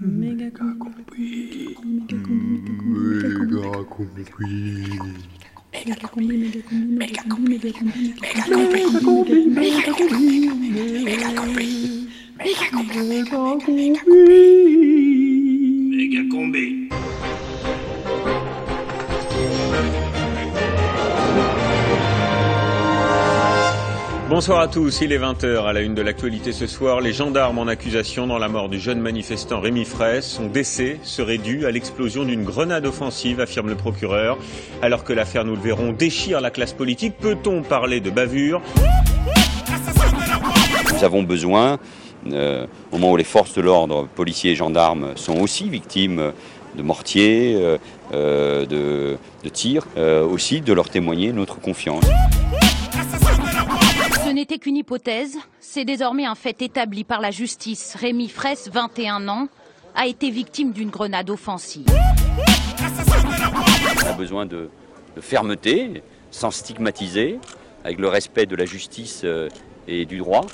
Méga combi. Méga combi. Méga combi. Méga combi. Méga combi. Méga combi. Méga combi. Méga combi. Méga combi. Méga combi. Méga combi. Bonsoir à tous, il est 20h à la une de l'actualité ce soir. Les gendarmes en accusation dans la mort du jeune manifestant Rémi Fraisse. Son décès serait dû à l'explosion d'une grenade offensive, affirme le procureur. Alors que l'affaire, nous le verrons, déchire la classe politique, peut-on parler de bavure? Nous avons besoin, euh, au moment où les forces de l'ordre, policiers et gendarmes, sont aussi victimes de mortiers, euh, euh, de, tirs, aussi de leur témoigner notre confiance. N'était qu'une hypothèse, c'est désormais un fait établi par la justice. Rémi Fraisse, 21 ans, a été victime d'une grenade offensive. On a besoin de, de fermeté, sans stigmatiser, avec le respect de la justice euh, et du droit.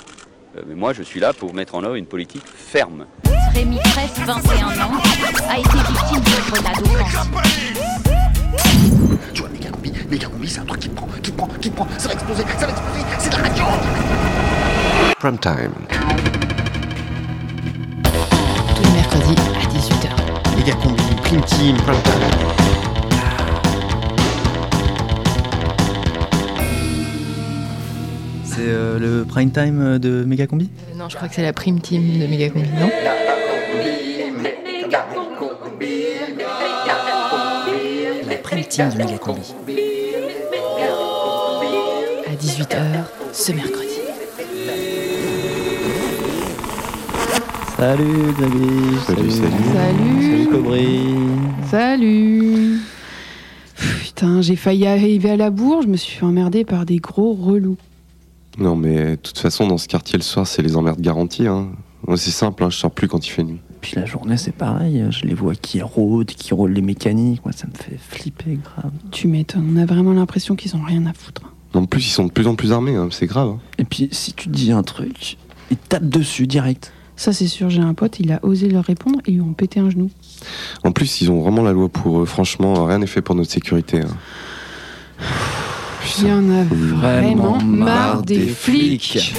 Euh, Mais moi, je suis là pour mettre en œuvre une politique ferme. Rémi Fraisse, 21 ans, a été victime d'une grenade offensive. Combi, combi, c'est un truc qui te prend, qui te prend, qui te prend, ça va exploser, ça va exploser, c'est de la radio Prime time. Tous les mercredis à 18h. Méga combi, prime team, Prime time. C'est euh, le prime time de Megacombi? Euh, non, je crois que c'est la prime team de Megacombi, non? La prime team de Megacombi. À 18h ce mercredi. Salut Xavier Salut, salut. Salut Salut Cobry Salut Putain, j'ai failli arriver à la bourre, je me suis fait emmerder par des gros relous. Non, mais de toute façon, dans ce quartier, le soir, c'est les emmerdes garanties. Hein. Moi, c'est simple, hein, je sors plus quand il fait nuit. Puis la journée c'est pareil, je les vois qui rôdent, qui roulent les mécaniques, moi ça me fait flipper grave. Tu m'étonnes, on a vraiment l'impression qu'ils ont rien à foutre. En plus, ils sont de plus en plus armés, hein, c'est grave. hein. Et puis si tu dis un truc, ils tapent dessus direct. Ça, c'est sûr, j'ai un pote, il a osé leur répondre et ils lui ont pété un genou. En plus, ils ont vraiment la loi pour eux. Franchement, rien n'est fait pour notre sécurité. hein. Il y en a vraiment marre des flics.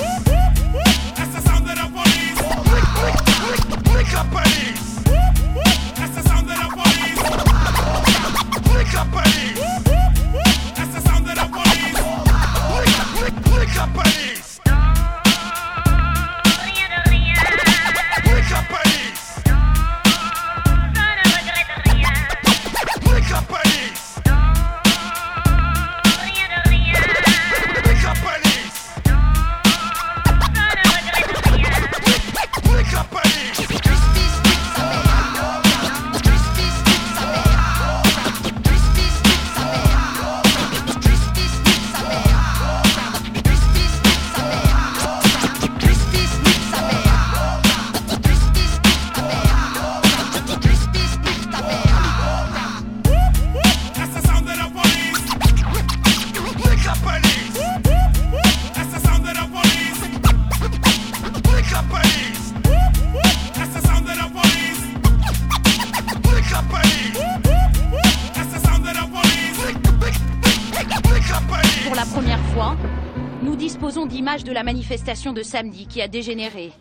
Pour disposons d'images de la manifestation de samedi qui a dégénéré.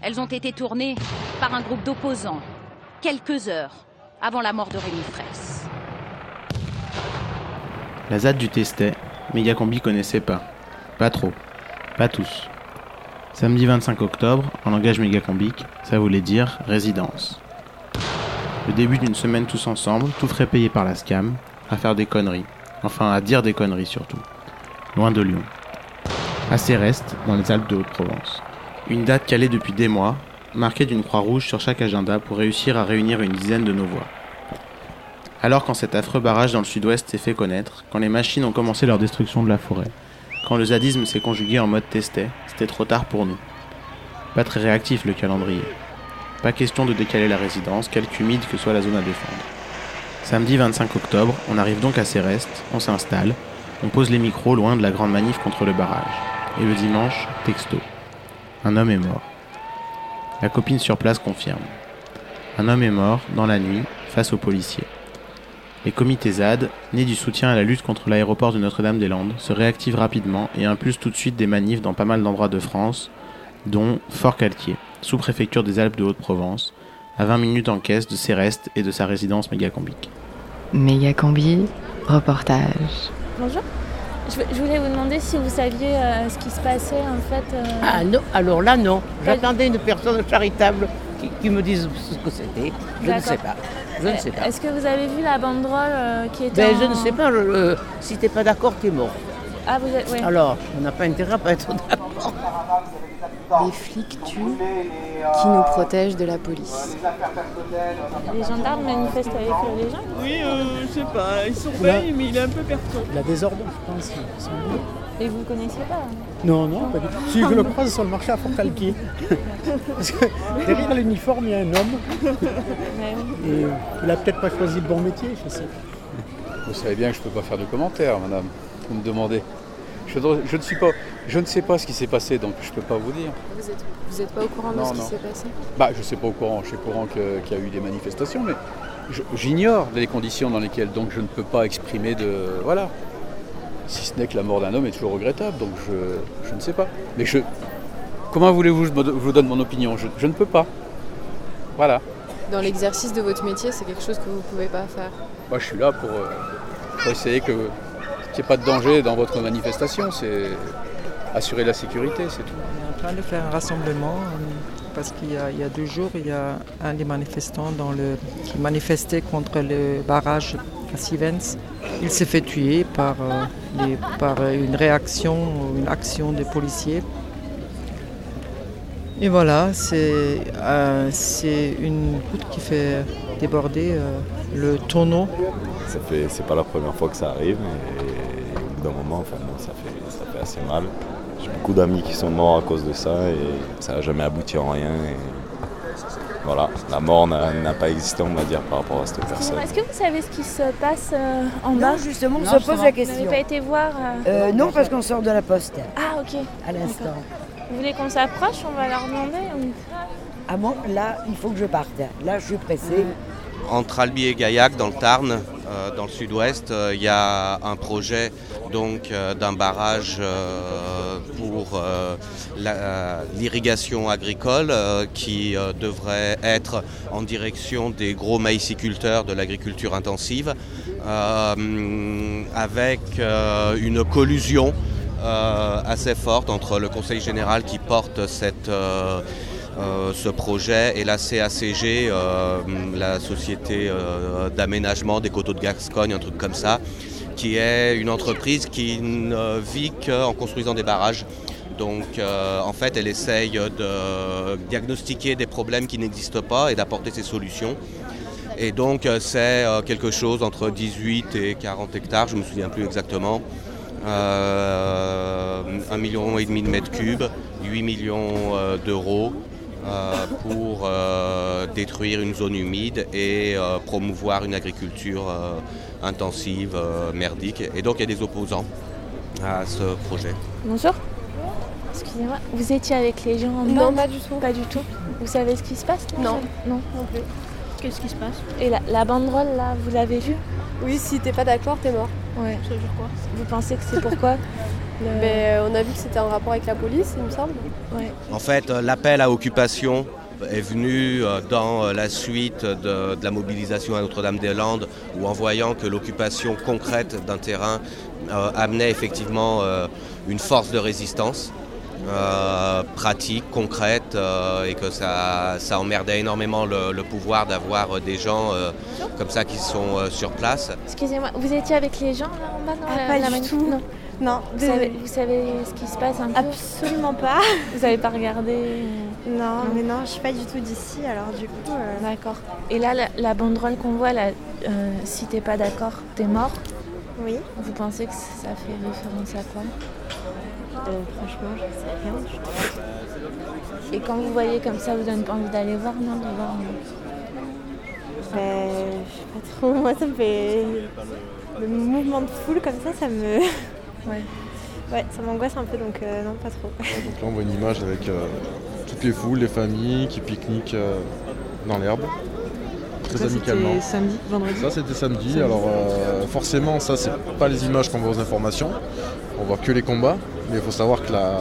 Elles ont été tournées par un groupe d'opposants, quelques heures avant la mort de Rémi Fraisse. La ZAD du Testet, Megacombi connaissait pas. Pas trop. Pas tous. Samedi 25 octobre, en langage mégacombique, ça voulait dire résidence. Le début d'une semaine tous ensemble, tout frais payé par la SCAM, à faire des conneries. Enfin, à dire des conneries surtout. Loin de Lyon. À Céreste, dans les Alpes de Haute-Provence. Une date calée depuis des mois, marquée d'une croix rouge sur chaque agenda pour réussir à réunir une dizaine de nos voix. Alors quand cet affreux barrage dans le sud-ouest s'est fait connaître, quand les machines ont commencé leur destruction de la forêt, quand le zadisme s'est conjugué en mode testet, c'était trop tard pour nous. Pas très réactif le calendrier. Pas question de décaler la résidence, quelque humide que soit la zone à défendre. Samedi 25 octobre, on arrive donc à Céreste, on s'installe, on pose les micros loin de la grande manif contre le barrage. Et le dimanche, texto. Un homme est mort. La copine sur place confirme. un homme est mort, dans la nuit, face aux policiers. Les comités ZAD, nés du soutien à la lutte contre l'aéroport de Notre-Dame-des-Landes, se réactivent rapidement et impulsent tout de suite des manifs dans pas mal d'endroits de France, dont Fort-Calquier, sous-préfecture des Alpes de Haute-Provence, à 20 minutes en caisse de Céreste et de sa résidence mégacombique. Mégacombi, reportage. Bonjour. Je, voulais vous demander si vous saviez euh, ce qui se passait en fait. euh, Ah non, alors là non. J'attendais une personne charitable qui, qui me dise ce que c'était. Je ne sais pas. Je ne sais pas. Est-ce que vous avez vu la banderole euh, qui était Ben, en- je ne sais pas. euh, si t'es pas d'accord, t'es mort. Ah vous êtes. ouais. Alors, on n'a pas intérêt à pas être d'accord. Les flics tuent qui nous protègent de la police. Les gendarmes manifestent avec euh, les gens Oui, euh, je sais pas, il surveille, mais il est un peu perturbé. La désordre, je pense. sans doute. Et vous connaissiez pas Non, non, pas du tout. Si je le croise sur le marché à. Parce que derrière l'uniforme, il y a un homme. Et il a peut-être pas choisi le bon métier, je sais. Vous savez bien que je ne peux pas faire de commentaires, madame. Vous me demandez. Je, je ne suis pas, je ne sais pas ce qui s'est passé, donc je ne peux pas vous dire. Vous êtes, vous êtes pas au courant de Non, ce qui s'est passé? Bah, je ne sais pas au courant. Je suis au courant qu'il y a eu des manifestations, mais j'ignore les conditions dans lesquelles, donc je ne peux pas exprimer de. Voilà. Si ce n'est que la mort d'un homme est toujours regrettable, donc je, je ne sais pas. Mais je. Comment voulez-vous que je, vous donne mon opinion? Je, je ne peux pas. Voilà. Dans l'exercice de votre métier, c'est quelque chose que vous pouvez pas faire? Moi, je suis là pour, euh, pour essayer que n'y ait pas de danger dans votre manifestation. C'est assurer la sécurité, c'est tout. On est en train de faire un rassemblement euh, parce qu'il y, a- y a deux jours, il y a un des manifestants dans le, qui manifestait contre le barrage à Sivens. Il s'est fait tuer par, euh, les- par euh, une réaction, ou une action des policiers. Et voilà, c'est euh, une goutte qui fait déborder euh, le tonneau. Ça fait, c'est pas la première fois que ça arrive et bout d'un moment, enfin, bon, ça, fait, ça fait assez mal. J'ai beaucoup d'amis qui sont morts à cause de ça et ça n'a jamais abouti en rien. Et voilà, la mort n'a pas existé, on va dire, par rapport à cette personne. Est-ce que vous savez ce qui se passe euh, en Non, bas justement, on se pose la question. Vous n'avez pas été voir euh, Euh, non, parce qu'on sort de la poste Ah ok. à l'instant. Vous voulez qu'on s'approche On va leur demander ou- Ah bon, là, il faut que je parte. Là, je suis pressée. Entre Albi et Gaillac, dans le Tarn, euh, dans le sud-ouest, euh, il y a un projet donc euh, d'un barrage euh, pour euh, l'irrigation agricole qui devrait être en direction des gros maïsiculteurs de l'agriculture intensive, avec une collusion assez forte entre le Conseil général qui porte ce projet et la CACG, la Société d'aménagement des coteaux de Gascogne, un truc comme ça, qui est une entreprise qui ne vit qu'en construisant des barrages. Donc euh, en fait, elle essaye de diagnostiquer des problèmes qui n'existent pas et d'apporter ses solutions. Et donc euh, c'est euh, quelque chose entre 18 et 40 hectares, je ne me souviens plus exactement. Euh, 1,5 million de mètres cubes, 8 millions d'euros pour euh, détruire une zone humide et euh, promouvoir une agriculture euh, intensive, euh, merdique. Et donc il y a des opposants à ce projet. Bonjour. Excusez-moi, vous étiez avec les gens en bas Non, pas du tout. Pas du tout. Vous savez ce qui se passe Non. Non. Non plus. Qu'est-ce qui se passe? Et la, la banderole là, vous l'avez vue? Oui, si t'es pas d'accord, t'es mort. Ouais. Ça veut dire quoi? Vous pensez que c'est pourquoi? Le- Mais euh, on a vu que c'était en rapport avec la police, il me semble. Ouais. En fait, euh, l'appel à occupation est venu euh, dans la suite de, de la mobilisation à Notre-Dame-des-Landes, où en voyant que l'occupation concrète d'un terrain euh, amenait effectivement euh, une force de résistance euh, pratique, concrète, euh, et que ça, ça emmerdait énormément le, le pouvoir d'avoir euh, des gens euh, comme ça qui sont euh, sur place. Excusez-moi, vous étiez avec les gens là en bas dans Ah, la, pas la du tout. Non. Non, Vous savez, désolée. vous savez ce qui se passe un peu Absolument pas. Vous avez pas regardé Non, mais non, je suis pas du tout d'ici, alors du coup. euh, D'accord. Et là, la, la banderole qu'on voit là, euh, si t'es pas d'accord, t'es mort. Oui. Vous pensez que ça fait référence à quoi? Euh, franchement, je sais rien. je- Et quand vous voyez comme ça, vous donne pas envie d'aller voir, non de voir, non? Ben, je sais pas trop. Moi, ça me fait. Le mouvement de foule comme ça, ça me. Ouais. Ouais, ça m'angoisse un peu, donc euh, non, pas trop. Donc là, on voit une image avec euh, toutes les foules, les familles qui pique-niquent euh, dans l'herbe. très Ça, c'était amicalement. samedi, vendredi Ça c'était samedi. Samedi. Alors euh, forcément, ça c'est pas les images qu'on voit aux informations. On voit que les combats. Mais il faut savoir que la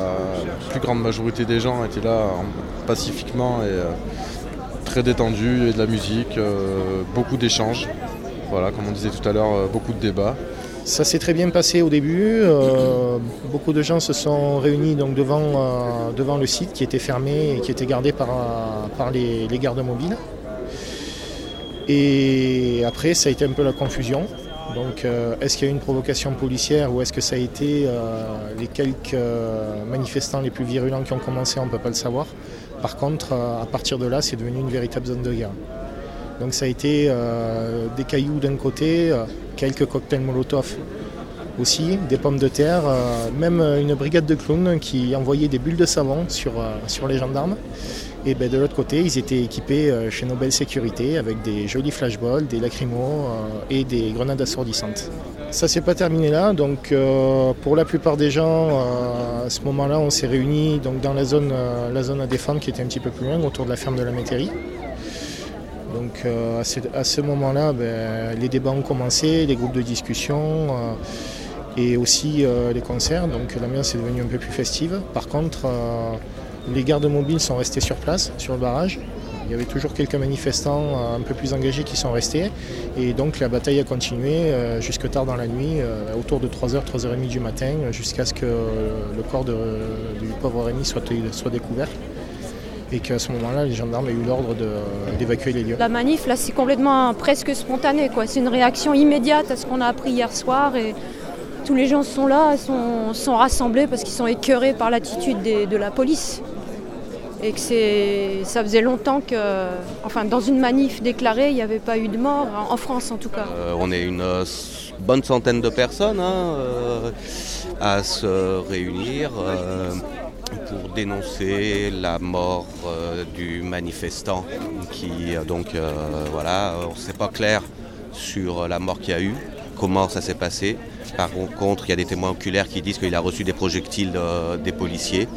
plus grande majorité des gens étaient là en- pacifiquement et très détendus, et de la musique, beaucoup d'échanges. Voilà, comme on disait tout à l'heure, beaucoup de débats. Ça s'est très bien passé au début. euh, beaucoup de gens se sont réunis donc devant, euh, devant le site qui était fermé et qui était gardé par, euh, par les, gardes mobiles. Et après, ça a été un peu la confusion. Donc, est-ce qu'il y a eu une provocation policière ou est-ce que ça a été les quelques manifestants les plus virulents qui ont commencé On ne peut pas le savoir. Par contre, à partir de là, c'est devenu une véritable zone de guerre. Donc, ça a été des cailloux d'un côté, quelques cocktails Molotov aussi, des pommes de terre, euh, même une brigade de clowns qui envoyait des bulles de savon sur, euh, sur les gendarmes. Et ben, de l'autre côté, ils étaient équipés euh, chez Nobel Sécurité avec des jolis flashballs, des lacrymos et des grenades assourdissantes. Ça s'est pas terminé là, donc pour la plupart des gens, à ce moment-là, on s'est réunis donc, dans la zone, la zone à défendre qui était un petit peu plus loin, autour de la ferme de la métairie. Donc euh, à ce, moment-là, ben, les débats ont commencé, les groupes de discussion euh, et aussi euh, les concerts. Donc l'ambiance est devenue un peu plus festive. Par contre, les gardes mobiles sont restés sur place, sur le barrage. Il y avait toujours quelques manifestants un peu plus engagés qui sont restés. Et donc la bataille a continué jusque tard dans la nuit, autour de 3h, 3h30 du matin, jusqu'à ce que le corps du pauvre Rémi soit découvert. Et qu'à ce moment-là, les gendarmes aient eu l'ordre d'évacuer les lieux. La manif, là, c'est complètement presque spontané. quoi. C'est une réaction immédiate à ce qu'on a appris hier soir. Et tous les gens sont là, sont, sont rassemblés parce qu'ils sont écœurés par l'attitude de la police. Et que c'est, ça faisait longtemps que, enfin, dans une manif déclarée, il n'y avait pas eu de mort, en France en tout cas. Euh, on est une euh, bonne centaine de personnes hein, euh, à se réunir euh, pour dénoncer la mort euh, du manifestant qui euh, donc euh, voilà, on ne sait pas clair sur la mort qu'il y a eu, comment ça s'est passé. Par contre, il y a des témoins oculaires qui disent qu'il a reçu des projectiles des policiers.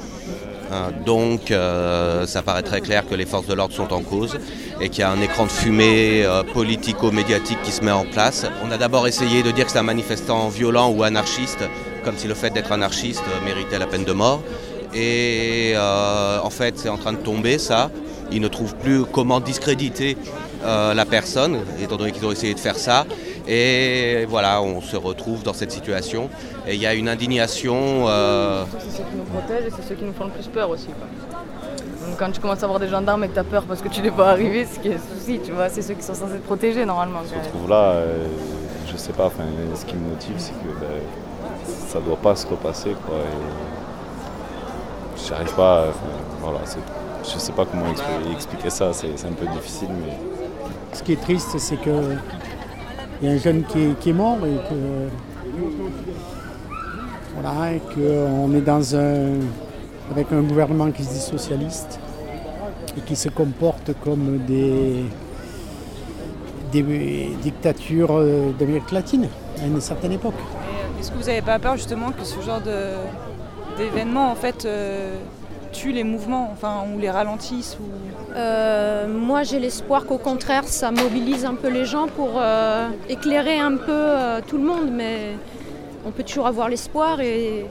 Donc ça paraît très clair que les forces de l'ordre sont en cause et qu'il y a un écran de fumée politico-médiatique qui se met en place. On a d'abord essayé de dire que c'est un manifestant violent ou anarchiste, comme si le fait d'être anarchiste méritait la peine de mort. Et euh, en fait c'est en train de tomber ça. Ils ne trouvent plus comment discréditer euh, la personne, étant donné qu'ils ont essayé de faire ça. Et voilà, on se retrouve dans cette situation. Et il y a une indignation. euh, C'est ceux qui nous protègent et c'est ceux qui nous font le plus peur aussi. quoi. Donc quand tu commences à voir des gendarmes et que tu as peur parce que tu n'es pas arrivé, c'est qu'il y a un souci, tu vois. C'est ceux qui sont censés te protéger normalement. Je me trouve là, euh, je sais pas, enfin, ce qui me motive, c'est que ben, ça doit pas se repasser, quoi. Et j'arrive pas, enfin, voilà, je sais pas comment expli- expliquer ça, c'est un peu difficile, mais Ce qui est triste, c'est que il y a un jeune qui est, qui est mort et que voilà, et qu'on est dans un avec un gouvernement qui se dit socialiste et qui se comporte comme des des dictatures euh, d'Amérique latine à une certaine époque. Est-ce que vous n'avez pas peur justement que ce genre de- d'événements en fait euh, tue les mouvements, enfin ou les ralentisse ou... Euh, moi, j'ai l'espoir qu'au contraire, ça mobilise un peu les gens pour euh, éclairer un peu euh, tout le monde, mais on peut toujours avoir l'espoir et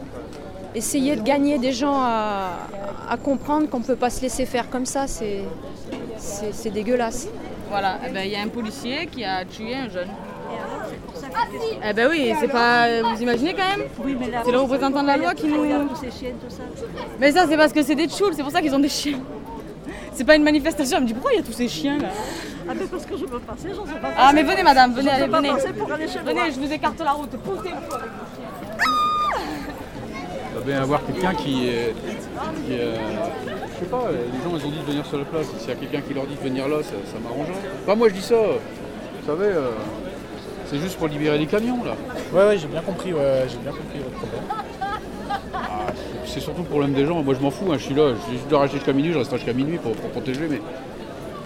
essayer de gagner des gens à, à comprendre qu'on ne peut pas se laisser faire comme ça, c'est c'est- c'est dégueulasse. Voilà, eh ben, il y a un policier qui a tué un jeune. Eh ben oui, c'est pas. Vous imaginez quand même C'est le représentant de la loi qui nous. Mais ça, c'est parce que c'est des tchouls, c'est pour ça qu'ils ont des chiens. C'est pas une manifestation. Elle me dit pourquoi il y a tous ces chiens là? Ah ben parce que je veux passer, j'en sais pas Ah mais venez madame, venez, allez, pas venez. passer pour aller chez moi. Venez, je vous écarte la route. Poussez-vous avec vos chiens. Il va bien avoir quelqu'un qui est. qui est, euh, je sais pas, les gens ils ont dit de venir sur la place. S'il y a quelqu'un qui leur dit de venir là, ça, ça m'arrangerait. Enfin, moi je dis ça, vous savez, euh, c'est juste pour libérer les camions là. Ouais, ouais, j'ai bien compris, ouais, j'ai bien compris votre problème. Ah, c'est surtout le problème des gens. Moi je m'en fous, hein, je suis là, je dois rester jusqu'à minuit, je resterai jusqu'à minuit pour, pour protéger, mais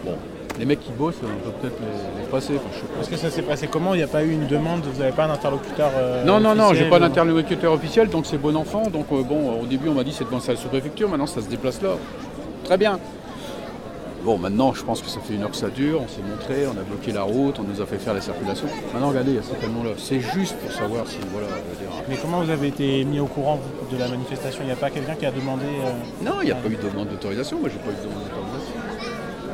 bon, les mecs qui bossent, on peut peut-être les, les passer. enfin, je sais pas. Est-ce que ça s'est passé comment? Il n'y a pas eu une demande Vous n'avez pas un interlocuteur euh, Non, non, non, j'ai officiel pas ou- d'interlocuteur officiel, donc c'est bon enfant. Donc euh, bon, au début on m'a dit c'est devant sa sous-préfecture, maintenant ça se déplace là. Très bien. Bon, maintenant, je pense que ça fait une heure que ça dure, on s'est montré, on a bloqué la route, on nous a fait faire la circulation. Maintenant, regardez, il y a ces camions-là. C'est juste pour savoir si, voilà, dire, Mais comment vous avez été mis au courant de la manifestation? Il n'y a pas quelqu'un qui a demandé. euh, Non, il n'y a pas eu de demande d'autorisation. Moi, j'ai pas eu de demande d'autorisation.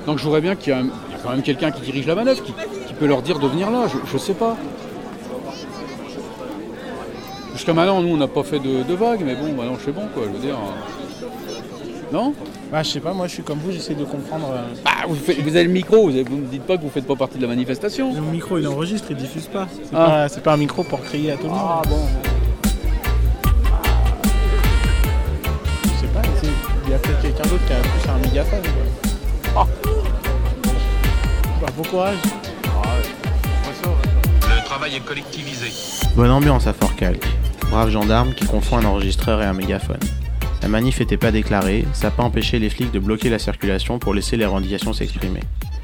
Donc, je voudrais bien qu'il y, ait un- quand même quelqu'un qui dirige la manœuvre, qui, qui peut leur dire de venir là. Je, je sais pas. Jusqu'à maintenant, nous, on n'a pas fait de, de vagues, mais bon, maintenant, c'est bon, quoi. Je veux dire. euh. Non? Bah, je sais pas, moi je suis comme vous, j'essaie de comprendre. euh, Bah, vous, faites- vous avez le micro, vous ne me dites pas que vous faites pas partie de la manifestation. Le micro il enregistre, il diffuse pas. C'est Ah. pas, c'est pas un micro pour crier à tout le monde. Ah bon. Je sais pas, c'est- il y a peut-être quelqu'un d'autre qui a plus un mégaphone. quoi. Bah, bon courage. Le travail est collectivisé. Bonne ambiance à Fort Calque. Brave gendarme qui confond un enregistreur et un mégaphone. La manif n'était pas déclarée, ça n'a pas empêché les flics de bloquer la circulation pour laisser les revendications s'exprimer.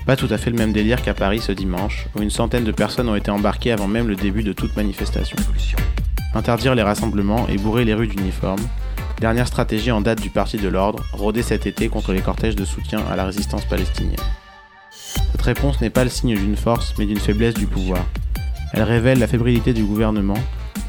Pas tout à fait le même délire qu'à Paris ce dimanche, où une centaine de personnes ont été embarquées avant même le début de toute manifestation. Interdire les rassemblements et bourrer les rues d'uniformes, dernière stratégie en date du Parti de l'Ordre, rodée cet été contre les cortèges de soutien à la résistance palestinienne. Cette réponse n'est pas le signe d'une force, mais d'une faiblesse du pouvoir. Elle révèle la fébrilité du gouvernement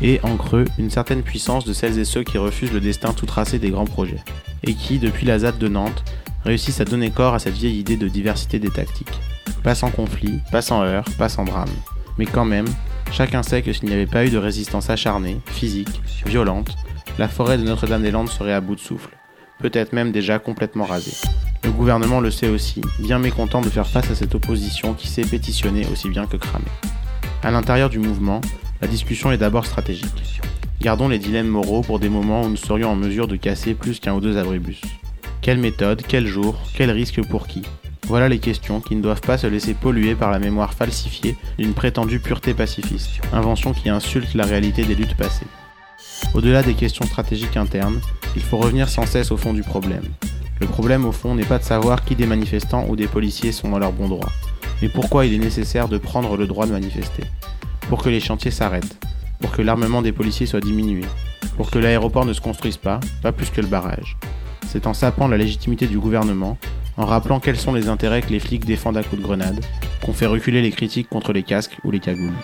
et, en creux, une certaine puissance de celles et ceux qui refusent le destin tout tracé des grands projets, et qui, depuis la ZAD de Nantes, réussissent à donner corps à cette vieille idée de diversité des tactiques. Pas sans conflit, pas sans heurts, pas sans drame. Mais quand même, chacun sait que s'il n'y avait pas eu de résistance acharnée, physique, violente, la forêt de Notre-Dame-des-Landes serait à bout de souffle, peut-être même déjà complètement rasée. Le gouvernement le sait aussi, bien mécontent de faire face à cette opposition qui sait pétitionner aussi bien que cramer. À l'intérieur du mouvement, la discussion est d'abord stratégique. Gardons les dilemmes moraux pour des moments où nous serions en mesure de casser plus qu'un ou deux abribus. Quelle méthode, quel jour, quel risque pour qui? Voilà les questions qui ne doivent pas se laisser polluer par la mémoire falsifiée d'une prétendue pureté pacifiste, invention qui insulte la réalité des luttes passées. Au-delà des questions stratégiques internes, il faut revenir sans cesse au fond du problème. Le problème au fond n'est pas de savoir qui des manifestants ou des policiers sont dans leur bon droit, mais pourquoi il est nécessaire de prendre le droit de manifester. Pour que les chantiers s'arrêtent, pour que l'armement des policiers soit diminué, pour que l'aéroport ne se construise pas, pas plus que le barrage. C'est en sapant la légitimité du gouvernement, en rappelant quels sont les intérêts que les flics défendent à coups de grenade, qu'on fait reculer les critiques contre les casques ou les cagoules.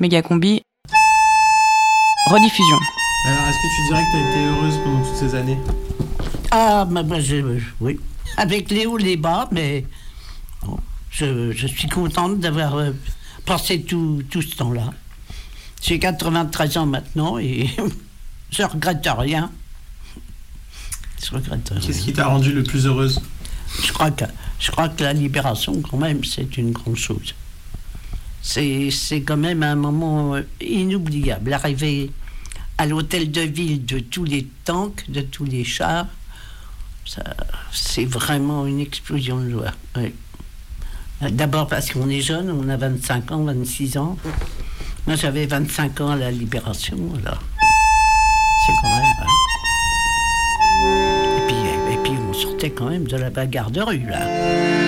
Méga combi. Rediffusion. Alors, est-ce que tu dirais que tu as été heureuse pendant toutes ces années? Ah, bah, bah, je- oui. Avec les hauts, les bas, mais bon, je, je suis contente d'avoir euh, passé tout, tout ce temps-là. J'ai 93 ans maintenant et je regrette rien. Je regrette rien. Qu'est-ce qui t'a rendu le plus heureuse? Je crois que, je crois que la libération, quand même, c'est une grande chose. C'est quand même un moment euh, inoubliable. Arriver à l'hôtel de ville de tous les tanks, de tous les chars, c'est vraiment une explosion de joie. D'abord parce qu'on est jeune, on a 25 ans, 26 ans. Moi, j'avais 25 ans à la Libération, alors. C'est quand même. hein. Et puis, et puis, on sortait quand même de la bagarre de rue, là.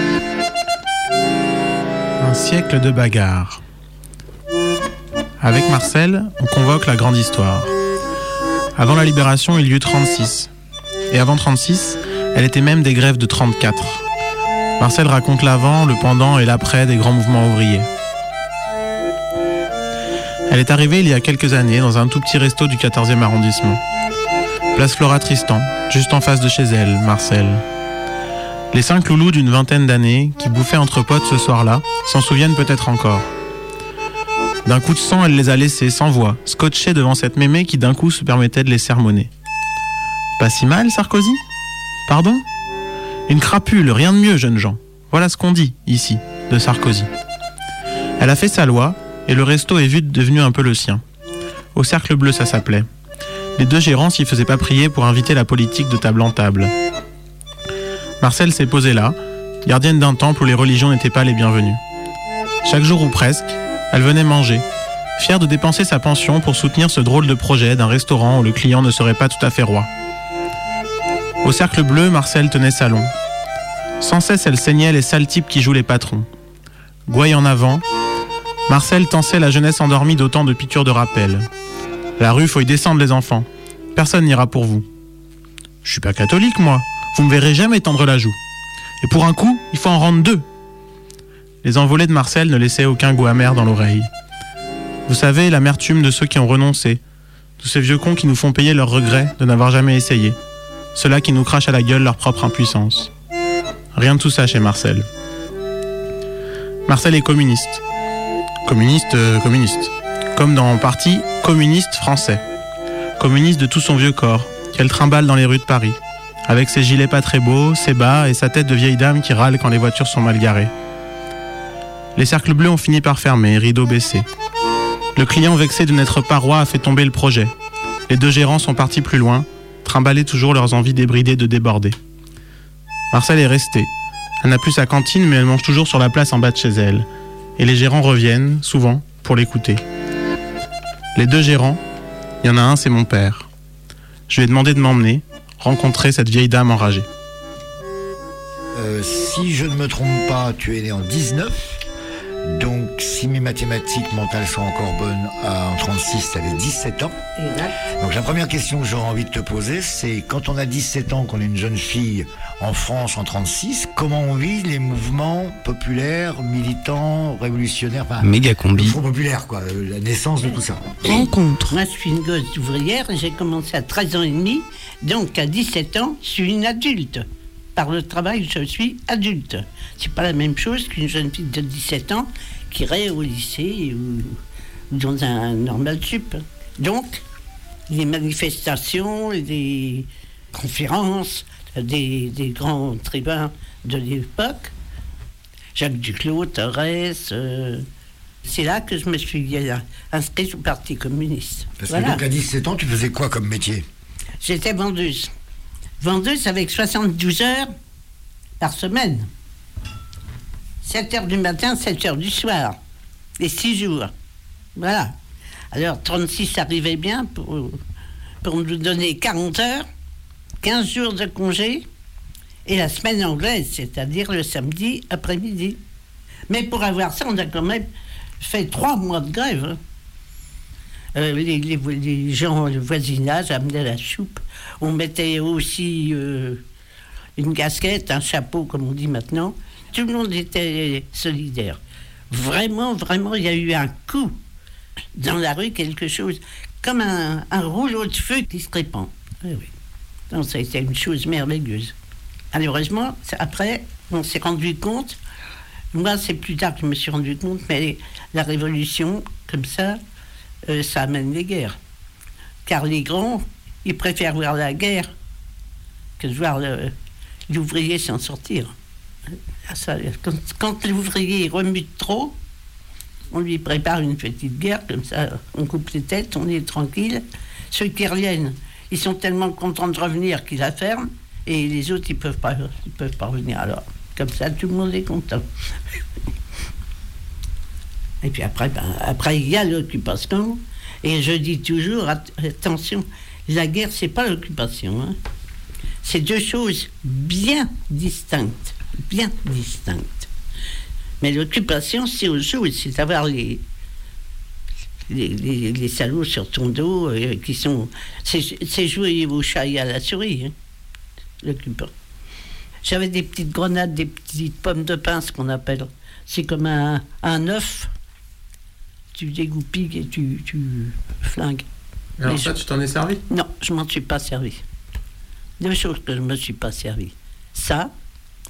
Un siècle de bagarre. Avec Marcel, on convoque la grande histoire. Avant la libération, il y eut 36. Et avant 36, elle était même des grèves de 34. Marcel raconte l'avant, le pendant et l'après des grands mouvements ouvriers. Elle est arrivée il y a quelques années dans un tout petit resto du 14e arrondissement. Place Flora Tristan, juste en face de chez elle, Marcel. Les cinq loulous d'une vingtaine d'années, qui bouffaient entre potes ce soir-là, s'en souviennent peut-être encore. D'un coup de sang, elle les a laissés sans voix, scotchés devant cette mémé qui d'un coup se permettait de les sermonner. Pas si mal, Sarkozy? Pardon? Une crapule, rien de mieux, jeunes gens. Voilà ce qu'on dit, ici, de Sarkozy. Elle a fait sa loi, et le resto est vite devenu un peu le sien. Au cercle bleu, ça s'appelait. Les deux gérants s'y faisaient pas prier pour inviter la politique de table en table. Marcel s'est posée là, gardienne d'un temple où les religions n'étaient pas les bienvenues. Chaque jour ou presque, elle venait manger, fière de dépenser sa pension pour soutenir ce drôle de projet d'un restaurant où le client ne serait pas tout à fait roi. Au cercle bleu, Marcel tenait salon. Sans cesse, elle saignait les sales types qui jouent les patrons. Gouaille en avant, Marcel tensait la jeunesse endormie d'autant de piqûres de rappel. La rue, faut y descendre les enfants. Personne n'ira pour vous. Je suis pas catholique, moi. Vous me verrez jamais tendre la joue. Et pour un coup, il faut en rendre deux. Les envolées de Marcel ne laissaient aucun goût amer dans l'oreille. Vous savez, l'amertume de ceux qui ont renoncé, tous ces vieux cons qui nous font payer leurs regrets de n'avoir jamais essayé, ceux-là qui nous crachent à la gueule leur propre impuissance. Rien de tout ça chez Marcel. Marcel est communiste. Communiste, euh, communiste. Comme dans Parti communiste français. Communiste de tout son vieux corps, qu'elle trimballe dans les rues de Paris, avec ses gilets pas très beaux, ses bas et sa tête de vieille dame qui râle quand les voitures sont mal garées. Les cercles bleus ont fini par fermer, rideau baissé. Le client vexé de n'être pas roi a fait tomber le projet. Les deux gérants sont partis plus loin, trimballer toujours leurs envies débridées de déborder. Marcel est restée. Elle n'a plus sa cantine, mais elle mange toujours sur la place en bas de chez elle. Et les gérants reviennent, souvent, pour l'écouter. Les deux gérants, il y en a un, c'est mon père. Je lui ai demandé de m'emmener, rencontrer cette vieille dame enragée. Euh, si je ne me trompe pas, tu es né en 19. Donc, si mes mathématiques mentales sont encore bonnes, à- en 36, tu avais 17 ans. Donc, la première question que j'aurais envie de te poser, c'est quand on a 17 ans, qu'on est une jeune fille en France en 36, comment on vit les mouvements populaires, militants, révolutionnaires, enfin, Méga combi. le Front populaire, quoi, euh, la naissance de tout ça. Rencontre. Moi, je suis une gosse ouvrière. J'ai commencé à 13 ans et demi. Donc, à 17 ans, je suis une adulte. Par le travail, je suis adulte. C'est pas la même chose qu'une jeune fille de 17 ans qui irait au lycée ou, dans un normal sup. Donc, les manifestations, les conférences des, des grands tribuns de l'époque, Jacques Duclos, Thorez, euh, c'est là que je me suis inscrite au Parti communiste. Parce Voilà. que donc à 17 ans, tu faisais quoi comme métier? J'étais vendeuse. Vendeuse avec 72 heures par semaine. 7 heures du matin, 7 heures du soir. Et 6 jours. Voilà. Alors 36 arrivait bien pour, pour nous donner 40 heures, 15 jours de congé et la semaine anglaise, c'est-à-dire le samedi après-midi. Mais pour avoir ça, on a quand même fait trois mois de grève. Euh, les, gens, le voisinage amenaient la soupe. On mettait aussi euh, une casquette, un chapeau, comme on dit maintenant. Tout le monde était solidaire. Vraiment, vraiment, il y a eu un coup dans la rue, quelque chose comme un, un rouleau de feu qui se répand. Oui, oui. Donc, ça a été une chose merveilleuse. Malheureusement, après, on s'est rendu compte, moi, c'est plus tard que je me suis rendu compte, mais la révolution, comme ça, euh, ça amène les guerres. Car les grands, ils préfèrent voir la guerre que de voir l'ouvrier s'en sortir. Ah, quand l'ouvrier remue trop, on lui prépare une petite guerre, comme ça, on coupe les têtes, on est tranquille. Ceux qui reviennent, ils sont tellement contents de revenir qu'ils la ferment, et les autres, ils ne peuvent, peuvent pas revenir. Alors, comme ça, tout le monde est content. Et puis après, ben, après il y a l'occupation. Et je dis toujours, at- attention, la guerre, c'est pas l'occupation. hein. C'est deux choses bien distinctes. Bien distinctes. Mais l'occupation, c'est autre chose. C'est d'avoir les, les, salauds sur ton dos euh, qui sont. C'est jouer au chat et à la souris, hein, l'occupant. J'avais des petites grenades, des petites pommes de pin, ce qu'on appelle. C'est comme un, un œuf. Tu dégoupilles et tu, tu flingues. Alors Mais ça, je- tu t'en es servi? Non, je m'en suis pas servi. Deux choses que je me suis pas servi. Ça,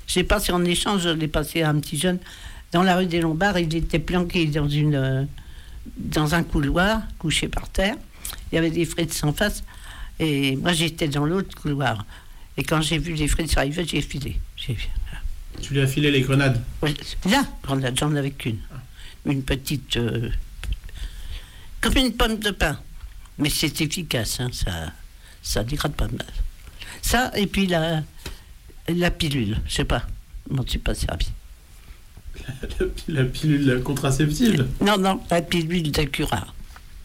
j'ai passé en échange, je l'ai passé à un petit jeune dans la rue des Lombards. Il était planqué dans, une, euh, dans un couloir, couché par terre. Il y avait des frites sans face. Et moi, j'étais dans l'autre couloir. Et quand j'ai vu les frites arriver, j'ai filé. Tu lui as filé les grenades? Ouais, Là, j'en a- j'en avais qu'une. Une petite. euh, comme une pomme de pain. Mais c'est efficace, hein, ça, ça dégrade pas mal. Ça, et puis la, la pilule, je sais pas, je m'en suis pas servi. la, la pilule contraceptive Non, non, la pilule de curare.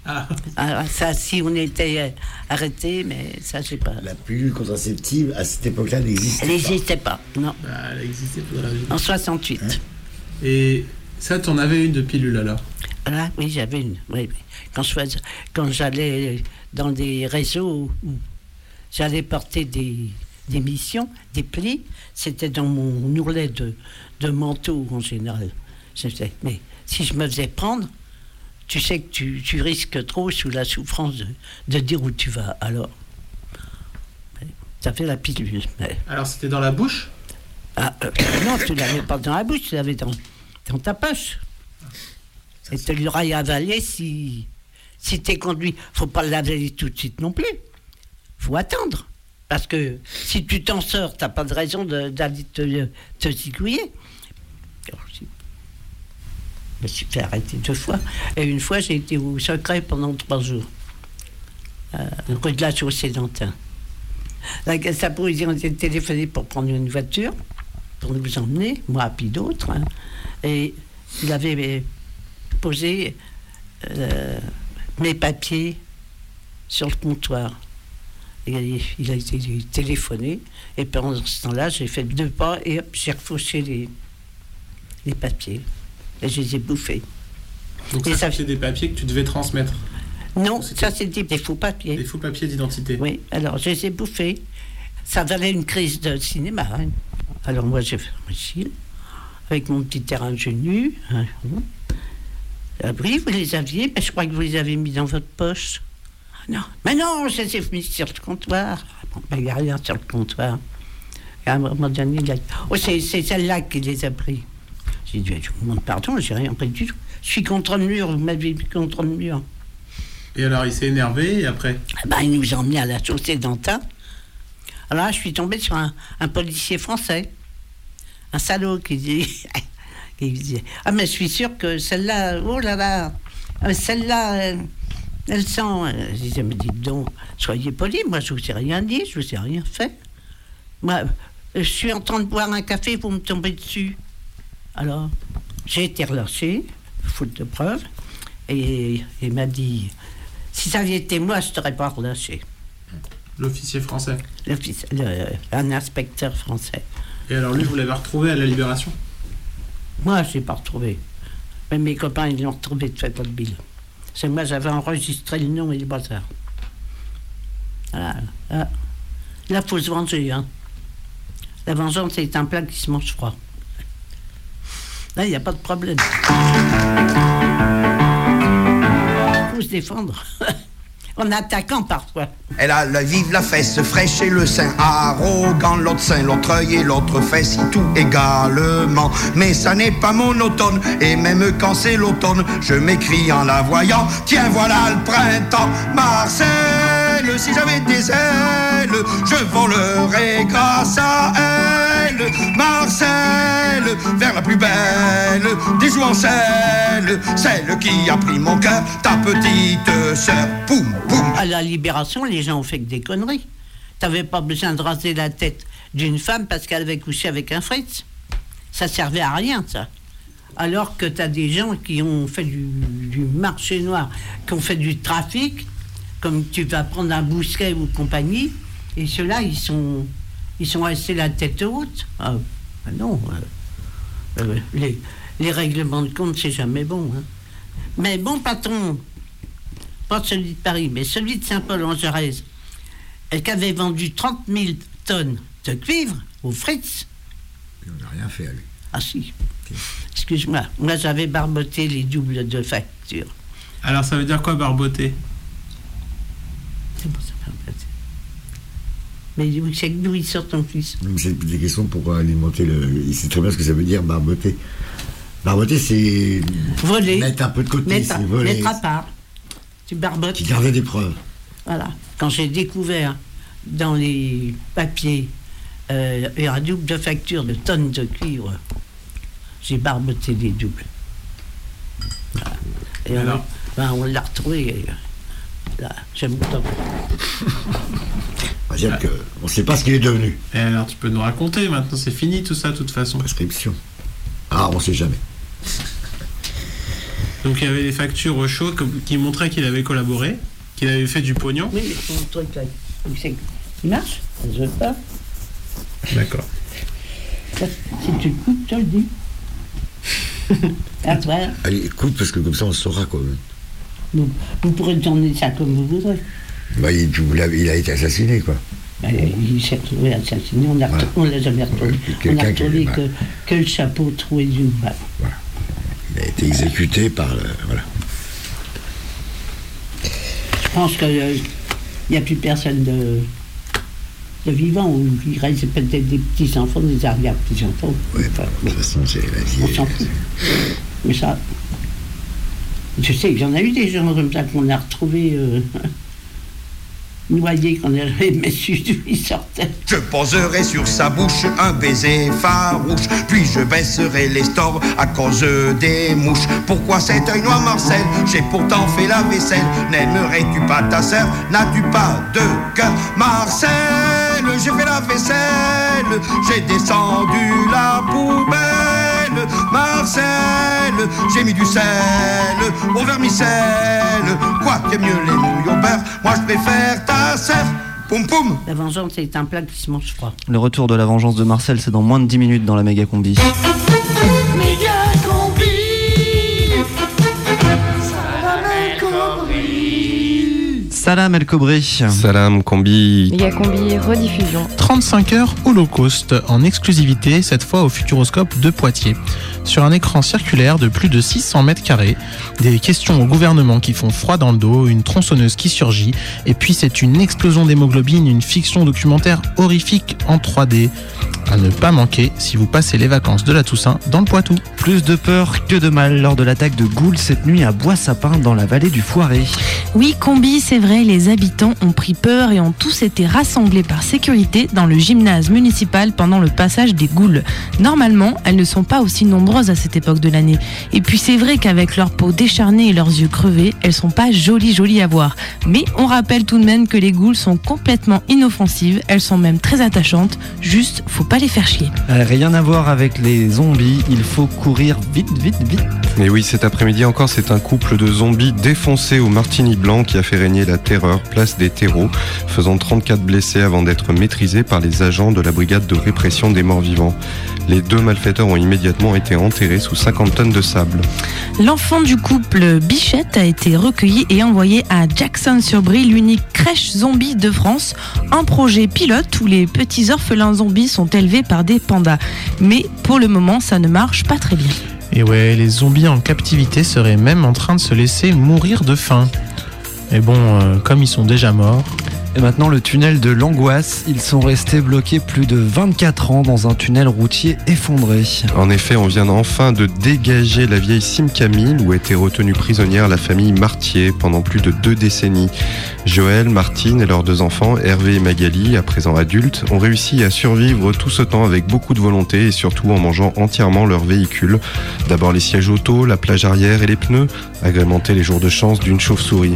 Ah. Alors, ça, si on était euh, arrêté, mais ça, je sais pas. La pilule contraceptive, à cette époque-là, n'existait Elle pas. n'existait pas, non. Bah, elle existait pour la vie. En 68. Et ça, t'en avais une de pilule alors? Voilà, oui, j'avais une. Oui. Quand je faisais- quand j'allais dans des réseaux où j'allais porter des, des missions, des plis, c'était dans mon ourlet de, de manteau en général. Mais si je me faisais prendre, tu sais que tu, tu risques trop sous la souffrance de, de dire où tu vas. Alors, ça fait la pilule. Mais, Alors c'était dans la bouche? Ah, euh, non, tu l'avais pas dans la bouche, tu l'avais dans, dans ta poche. Et tu l'aurais avalé si, si t'es conduit. faut pas l'avaler tout de suite non plus. faut attendre. Parce que si tu t'en sors, t'as pas de raison d'aller te, te zigouiller. Alors, je me suis fait arrêter deux fois. Et une fois, j'ai été au secret pendant trois jours. Euh, rue de la Chaussée d'Antin. La Gestapo, ils ont été téléphonés pour prendre une voiture, pour nous emmener, moi puis d'autres. hein. Et il avait posé euh, mes papiers sur le comptoir. Et il a été téléphoné. Et pendant ce temps-là, j'ai fait deux pas et j'ai refauché les, les papiers. Et je les ai bouffés. Donc ça, c'était des papiers que tu devais transmettre Non, ça c'était des faux papiers. Des faux papiers d'identité Oui, alors je les ai bouffés. Ça valait une crise de cinéma. hein. Alors moi j'ai fait un avec mon petit terrain ingénu. hein. Ah oui, vous les aviez, mais je crois que vous les avez mis dans votre poche. Ah non, mais non, je les ai mis sur le comptoir. Ah Bon, ben, il n'y a rien sur le comptoir. Et à un moment donné, il a dit, oh, c'est celle-là qui les a pris. J'ai dit, je vous demande pardon, j'ai rien pris du tout. Je suis contre le mur, vous m'avez mis contre le mur. Et alors il s'est énervé et après? Ah ben, il nous a emmenés à la chaussée d'Antin. Alors là, je suis tombée sur un, un policier français. Un salaud qui dit, qui disait Ah, mais je suis sûr que celle-là, oh là là, euh, celle-là, euh, elle sent. euh, Je disais Mais dites donc, soyez poli, moi je vous ai rien dit, je vous ai rien fait. Moi, je suis en train de boire un café, vous me tombez dessus. Alors, j'ai été relâché, faute de preuve, et il m'a dit Si ça avait été moi, je ne t'aurais pas relâché. L'officier français. Le- un inspecteur français. Et alors lui, vous l'avez retrouvé à la Libération? Moi, je l'ai pas retrouvé. Mais mes copains, ils l'ont retrouvé de de bill. C'est moi, j'avais enregistré le nom et le bazar. Voilà. Là, il faut se venger. Hein. La vengeance, c'est un plat qui se mange froid. Là, il n'y a pas de problème. Il faut se défendre. en attaquant parfois. Elle a la vive la fesse fraîche et le sein arrogant, l'autre sein, l'autre œil et l'autre fesse, tout également. Mais ça n'est pas monotone, et même quand c'est l'automne, je m'écris en la voyant, tiens voilà le printemps, Si j'avais des ailes, je volerais grâce à elle, Marcel, vers la plus belle des jouancelles, celle qui a pris mon cœur, ta petite sœur, poum, poum. À la libération, les gens ont fait que des conneries. T'avais pas besoin de raser la tête d'une femme parce qu'elle avait couché avec un fritz. Ça servait à rien, ça. Alors que tu as des gens qui ont fait du marché noir, qui ont fait du trafic, comme tu vas prendre un bousquet ou compagnie, et ceux-là, ils sont, ils sont restés la tête haute. Ah, ah non, euh, euh, les, les règlements de compte, c'est jamais bon. hein. Mais bon patron, pas celui de Paris, mais celui de Saint-Paul-en-Jarez, et qui avait vendu 30 000 tonnes de cuivre au Fritz. On n'a rien fait à lui. Ah si. Excuse-moi, moi j'avais barboté les doubles de facture. Alors ça veut dire quoi barboter? C'est pour ça. Mais c'est d'où il sort ton fils C'est des questions pour alimenter le. Il sait très bien ce que ça veut dire, barboter. Barboter, c'est. Voler. Mettre un peu de côté, Mettre, voler. mettre à part. Tu barbotes. Qui gardait des preuves. Voilà. Quand j'ai découvert dans les papiers euh, un double de facture de tonnes de cuivre, j'ai barboté les doubles. Voilà. Et on- Alors ben, on l'a retrouvé. Là, j'aime autant. On va dire que on ne sait pas ce qu'il est devenu. Et alors tu peux nous raconter maintenant, c'est fini tout ça de toute façon. Prescription. Ah, on ne sait jamais. Donc il y avait les factures au chaud qui montraient qu'il avait collaboré, qu'il avait fait du pognon. Oui, mais ton truc là, où c'est que- il marche Je veux pas. D'accord. Si tu coupes, je te le dis. à toi, Allez, écoute, parce que comme ça, on saura quoi. Vous, vous pourrez tourner ça comme vous voudrez. Bah, il, a été assassiné, quoi. Ben, il s'est retrouvé assassiné, on ne Voilà. l'a jamais retrouvé. Ouais, on a retrouvé bah. que, que le chapeau troué d'une balle. Il a été exécuté par le. Voilà. Je pense qu'il n'y a plus personne de, de vivant, ou il reste peut-être des petits-enfants, des arrière-petits-enfants. Ouais, de toute façon, c'est la vie. On s'en fout. Mais ça. Je sais qu'il y en a eu des gens comme ça qu'on a retrouvés euh, noyés quand avait su d'où ils sortaient. Je poserai sur sa bouche un baiser farouche, puis je baisserai les stores à cause des mouches. Pourquoi cet œil noir, Marcel? J'ai pourtant fait la vaisselle. N'aimerais-tu pas ta sœur? N'as-tu pas de cœur, Marcel J'ai fait la vaisselle, j'ai descendu la poubelle. Marcel, j'ai mis du sel au vermicelle. Quoi que mieux les nouilles au beurre Moi je préfère ta sœur. Poum poum La vengeance est un plat qui se mange froid. Le retour de la vengeance de Marcel, c'est dans moins de 10 minutes dans la méga combi. Salam El Kobri. Salam Combi. Méga combi rediffusion. 35 heures Holocauste en exclusivité, cette fois au Futuroscope de Poitiers. Sur un écran circulaire de plus de 600 mètres carrés, des questions au gouvernement qui font froid dans le dos, une tronçonneuse qui surgit, et puis c'est une explosion d'hémoglobine, une fiction documentaire horrifique en 3D. À ne pas manquer si vous passez les vacances de la Toussaint dans le Poitou. Plus de peur que de mal lors de l'attaque de Goules cette nuit à Bois-Sapin dans la vallée du Foiré. Oui, combi, c'est vrai, les habitants ont pris peur et ont tous été rassemblés par sécurité dans le gymnase municipal pendant le passage des goules. Normalement, elles ne sont pas aussi nombreuses à cette époque de l'année. Et puis c'est vrai qu'avec leur peau décharnée et leurs yeux crevés, elles sont pas jolies jolies à voir. Mais on rappelle tout de même que les goules sont complètement inoffensives, elles sont même très attachantes, juste faut pas les faire chier. Euh, Rien à voir avec les zombies, il faut courir vite, vite, vite. Et oui, cet après-midi encore, c'est un couple de zombies défoncés au martini blanc qui a fait régner la terreur place des terreaux, faisant 34 blessés avant d'être maîtrisés par les agents de la brigade de répression des morts vivants. Les deux malfaiteurs ont immédiatement été enterrés sous 50 tonnes de sable. L'enfant du couple Bichette a été recueilli et envoyé à Jackson-sur-Brie, l'unique crèche zombie de France, un projet pilote où les petits orphelins zombies sont élevés par des pandas. Mais pour le moment, ça ne marche pas très bien. Et ouais, les zombies en captivité seraient même en train de se laisser mourir de faim. Mais bon, euh, comme ils sont déjà morts. Et maintenant le tunnel de l'angoisse, ils sont restés bloqués plus de 24 ans dans un tunnel routier effondré. En effet, on vient enfin de dégager la vieille Sim Camille où était retenue prisonnière la famille Martier pendant plus de deux décennies. Joël, Martine et leurs deux enfants, Hervé et Magali, à présent adultes, ont réussi à survivre tout ce temps avec beaucoup de volonté et surtout en mangeant entièrement leur véhicule. D'abord les sièges auto, la plage arrière et les pneus, agrémentés les jours de chance d'une chauve-souris.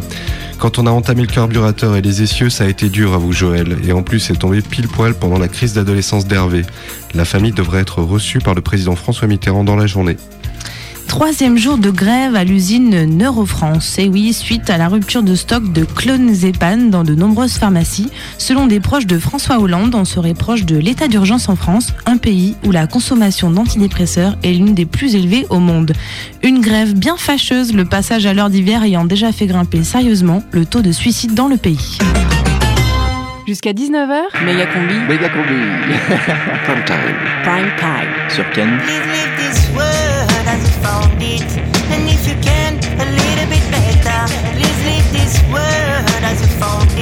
Quand on a entamé le carburateur et les essieux, ça a été dur à vous Joël, et en plus c'est tombé pile poil pendant la crise d'adolescence d'Hervé. La famille devrait être reçue par le président François Mitterrand dans la journée. Troisième jour de grève à l'usine Neurofrance. Et oui, suite à la rupture de stock de clonazepam dans de nombreuses pharmacies, selon des proches de François Hollande, on serait proche de l'état d'urgence en France, un pays où la consommation d'antidépresseurs est l'une des plus élevées au monde. Une grève bien fâcheuse, le passage à l'heure d'hiver ayant déjà fait grimper sérieusement le taux de suicide dans le pays. Jusqu'à 19h, méga combi. Méga combi. Prime time. Prime time. Sur Ken.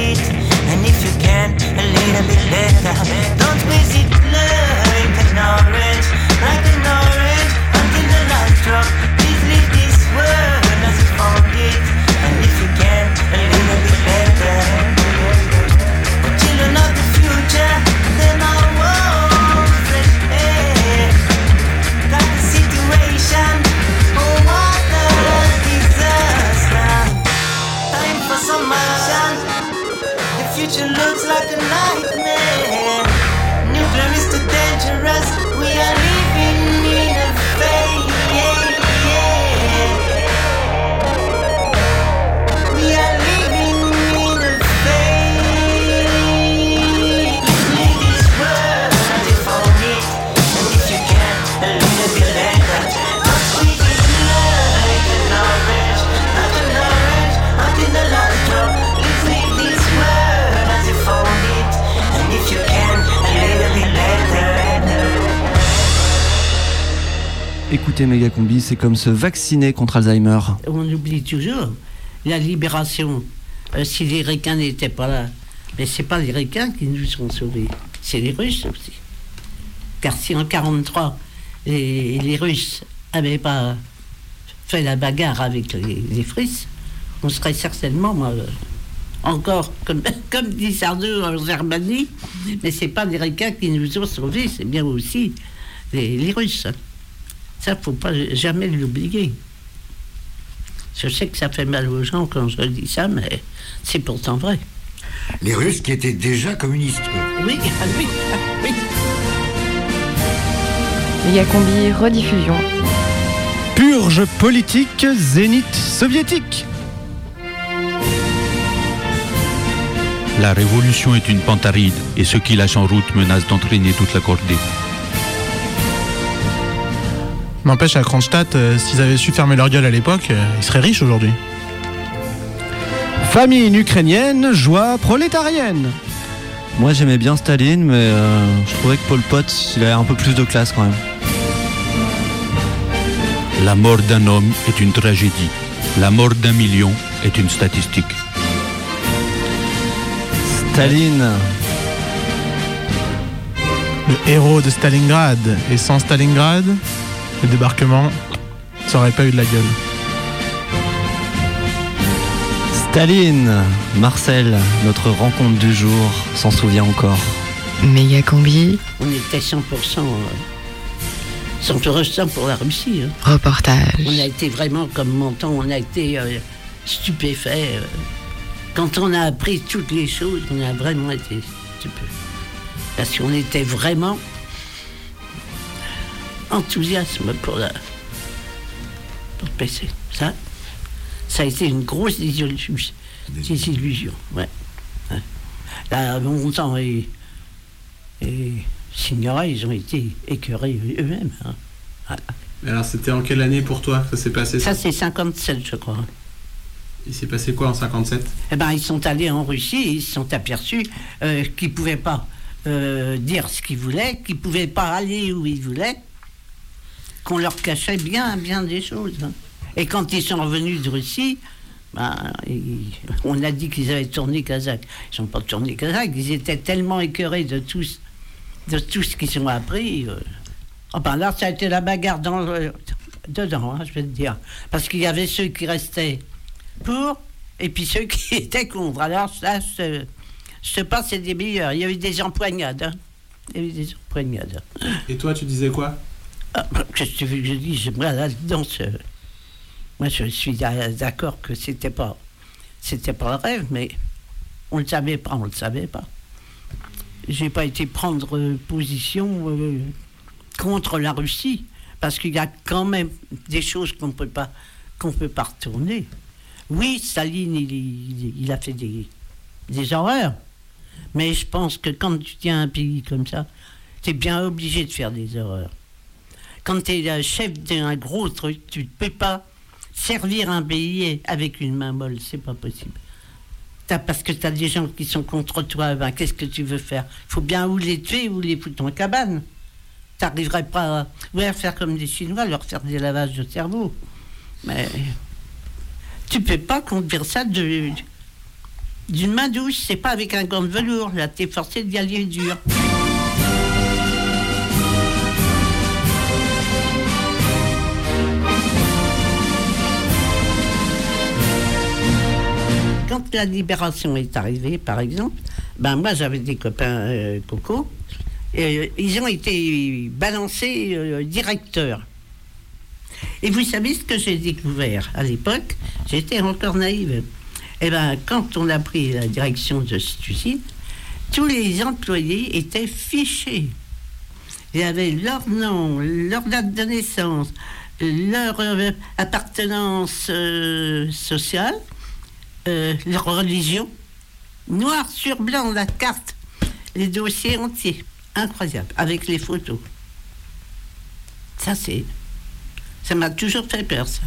this C'est comme se vacciner contre Alzheimer. On oublie toujours la libération. Euh, si les Ricains n'étaient pas là, mais c'est pas les Ricains qui nous ont sauvés, c'est les Russes aussi. Car si en 43 les, Russes n'avaient pas fait la bagarre avec les, les on serait certainement euh, encore, comme, dit Sardou en Germanie, mais c'est pas les Ricains qui nous ont sauvés, c'est bien aussi les Russes. Ça, faut pas jamais l'oublier. Je sais que ça fait mal aux gens quand je dis ça, mais c'est pourtant vrai. Les Russes qui étaient déjà communistes. Oui, ah oui, ah oui. Méga combi rediffusion. Purge politique, zénith soviétique. La révolution est une pente aride et ceux qui lâchent en route menacent d'entraîner toute la cordée. N'empêche, à Kronstadt, euh, s'ils avaient su fermer leur gueule à l'époque, euh, ils seraient riches aujourd'hui. Famine ukrainienne, joie prolétarienne. Moi j'aimais bien Staline, mais euh, je trouvais que Pol Pot, il avait un peu plus de classe quand même. La mort d'un homme est une tragédie. La mort d'un million est une statistique. Staline. Le héros de Stalingrad. Et sans Stalingrad, le débarquement, ça aurait pas eu de la gueule. Staline. Marcel, notre rencontre du jour, s'en souvient encore. Méga combi. On était 100%, euh, 100% pour la Russie. hein. Reportage. On a été vraiment, comme montant, on a été euh, stupéfait. euh. Quand on a appris toutes les choses, on a vraiment été stupéfait. Parce qu'on était vraiment enthousiasme pour la pour le PC. Ça, ça a été une grosse désillusion. désillusion, ouais. Ouais. Là, longtemps et, et Signora, ils ont été écœurés eux-mêmes. hein. Voilà. Alors, c'était en quelle année pour toi ça s'est passé Ça, c'est 57, je crois. Il s'est passé quoi en 57 Eh ben, ils sont allés en Russie et ils se sont aperçus euh, qu'ils ne pouvaient pas euh, dire ce qu'ils voulaient, qu'ils ne pouvaient pas aller où ils voulaient, qu'on leur cachait bien, bien des choses. Et quand ils sont revenus de Russie, ben, on a dit qu'ils avaient tourné Kazakh. Ils n'ont pas tourné Kazakh, ils étaient tellement écœurés de tout, ce- qu'ils ont appris. euh. Ah ben là, ça a été la bagarre dans le- dedans, hein, je vais te dire. Parce qu'il y avait ceux qui restaient pour et puis ceux qui étaient contre. Alors ça, je, sais des meilleurs. Il y a eu des empoignades. hein. Il y a eu des empoignades. Et toi, tu disais quoi? Ah, Qu'est-ce que tu veux que je dise? Moi, là-dedans, moi, je suis d'a- d'accord que c'était pas, c'était pas un rêve, mais on le savait pas, on le savait pas. J'ai pas été prendre position euh, contre la Russie, Parce qu'il y a quand même des choses qu'on peut pas qu'on peut pas retourner. Oui, Staline, il a fait des, des horreurs. Mais je pense que quand tu tiens un pays comme ça, tu es bien obligé de faire des horreurs. Quand tu es le chef d'un gros truc, tu ne peux pas servir un pays avec une main molle. C'est pas possible. Parce que tu as des gens qui sont contre toi. Ben, Qu'est-ce que tu veux faire? Il faut bien ou les tuer ou les foutre en cabane. Tu n'arriverais pas à ouais, faire comme des Chinois, leur faire des lavages de cerveau. Mais tu peux pas conduire ça d'une main douce. C'est pas avec un gant de velours. Là, tu es forcé d'y aller dur. Quand la libération est arrivée, par exemple, ben moi j'avais des copains euh, coco, et euh, ils ont été balancés euh, directeurs. Et vous savez ce que j'ai découvert à l'époque? J'étais encore naïve. Et ben quand on a pris la direction de cette usine, tous les employés étaient fichés. Ils avaient leur nom, leur date de naissance, leur euh, appartenance sociale, euh, leur religion. Noir sur blanc, la carte, les dossiers entiers. Incroyable, avec les photos. Ça, c'est. Ça m'a toujours fait peur, ça.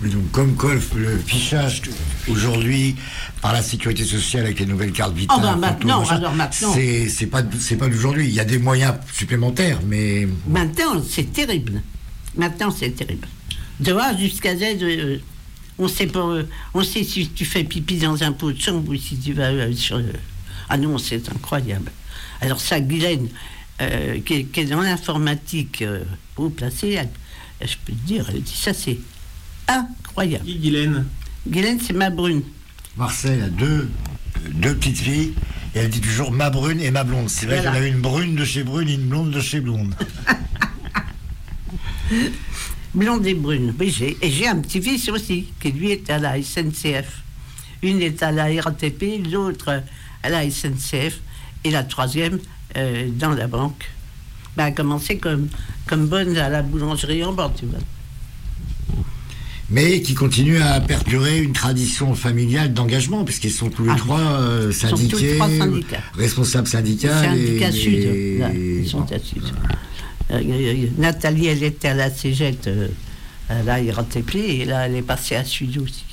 Mais donc, comme quoi le, fichage aujourd'hui par la sécurité sociale avec les nouvelles cartes vitales, Oh, bah, photos, maintenant, alors maintenant. c'est pas c'est pas d'aujourd'hui. Il y a des moyens supplémentaires, mais Maintenant, c'est terrible. Maintenant, c'est terrible. De A jusqu'à Z, euh, on sait pas. euh, on sait si tu fais pipi dans un pot de chambre ou si tu vas euh, sur. le- Ah non, c'est incroyable. Alors ça, Guylaine, euh, qui, est- qui est dans l'informatique euh, haut placée, elle- je peux te dire, elle dit ça, c'est incroyable. Qui, Guylaine? Guylaine, c'est ma brune. Marcel a deux deux petites filles et elle dit toujours ma brune et ma blonde. C'est vrai Voilà. qu'elle a une brune de chez brune et une blonde de chez blonde. Blonde et brune. Oui, j'ai, et j'ai un petit-fils aussi, qui lui est à la SNCF. Une est à la RATP, l'autre à la SNCF, et la troisième euh, dans la banque. Ben, elle a commencé comme, comme bonne à la boulangerie en vois. mais qui continue à perdurer une tradition familiale d'engagement, puisqu'ils sont tous les trois euh, Ah, tous les syndiqués, trois syndicats. responsables syndicaux. Syndicat et- Sud. et- là, ils sont à Sud. Euh, euh, Nathalie, elle était à la Cégette, euh, à la RATP, et là, elle est passée à Sud aussi.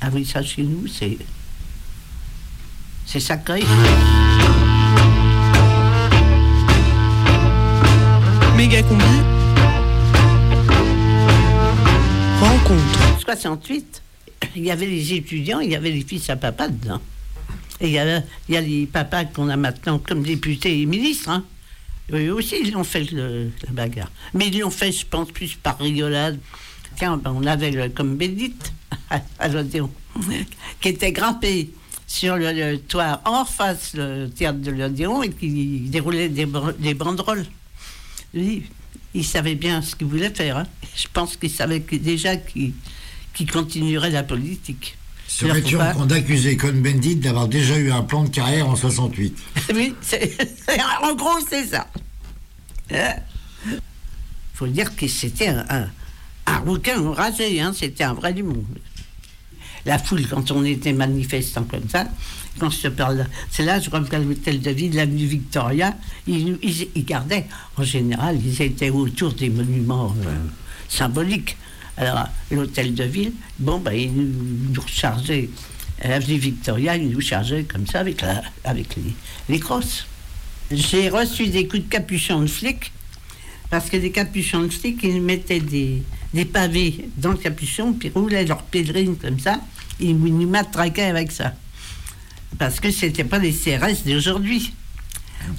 Ah oui, ça, chez nous, c'est. C'est sacré. Méga combi. Rencontre. 68, il y avait les étudiants, il y avait les fils à papa dedans. Et il y a, il y a les papas qu'on a maintenant comme députés et ministres. Hein. Eux aussi, ils ont fait le- la bagarre. Mais ils l'ont fait, je pense, plus par rigolade. Tiens, ben, on avait comme Bédite à, l'Odéon, qui était grimpé sur le, toit en face le théâtre de l'Odéon et qui déroulait des, banderoles. Lui, il savait bien ce qu'il voulait faire. hein. Je pense qu'il savait déjà qu'il continuerait la politique. Serais-tu en train d'accuser Cohn-Bendit d'avoir déjà eu un plan de carrière en 68 Oui, en gros, c'est ça. Il faut dire que c'était un, un, un rouquin hein, c'était un vrai du monde. La foule, quand on était manifestant comme ça, quand je te parle, c'est là, je reviens à l'hôtel de ville, l'avenue Victoria, ils, ils, ils gardaient, en général, ils étaient autour des monuments euh, symboliques. Alors, l'hôtel de ville, bon, ben, ils nous, rechargeaient, à l'avenue Victoria, ils nous chargeaient comme ça avec, la, avec les, les crosses. J'ai reçu des coups de capuchon de flics, parce que les capuchons de flics, ils mettaient des, des pavés dans le capuchon, puis roulaient leur pèlerine comme ça, ils nous matraquaient avec ça. Parce que c'était pas les CRS d'aujourd'hui.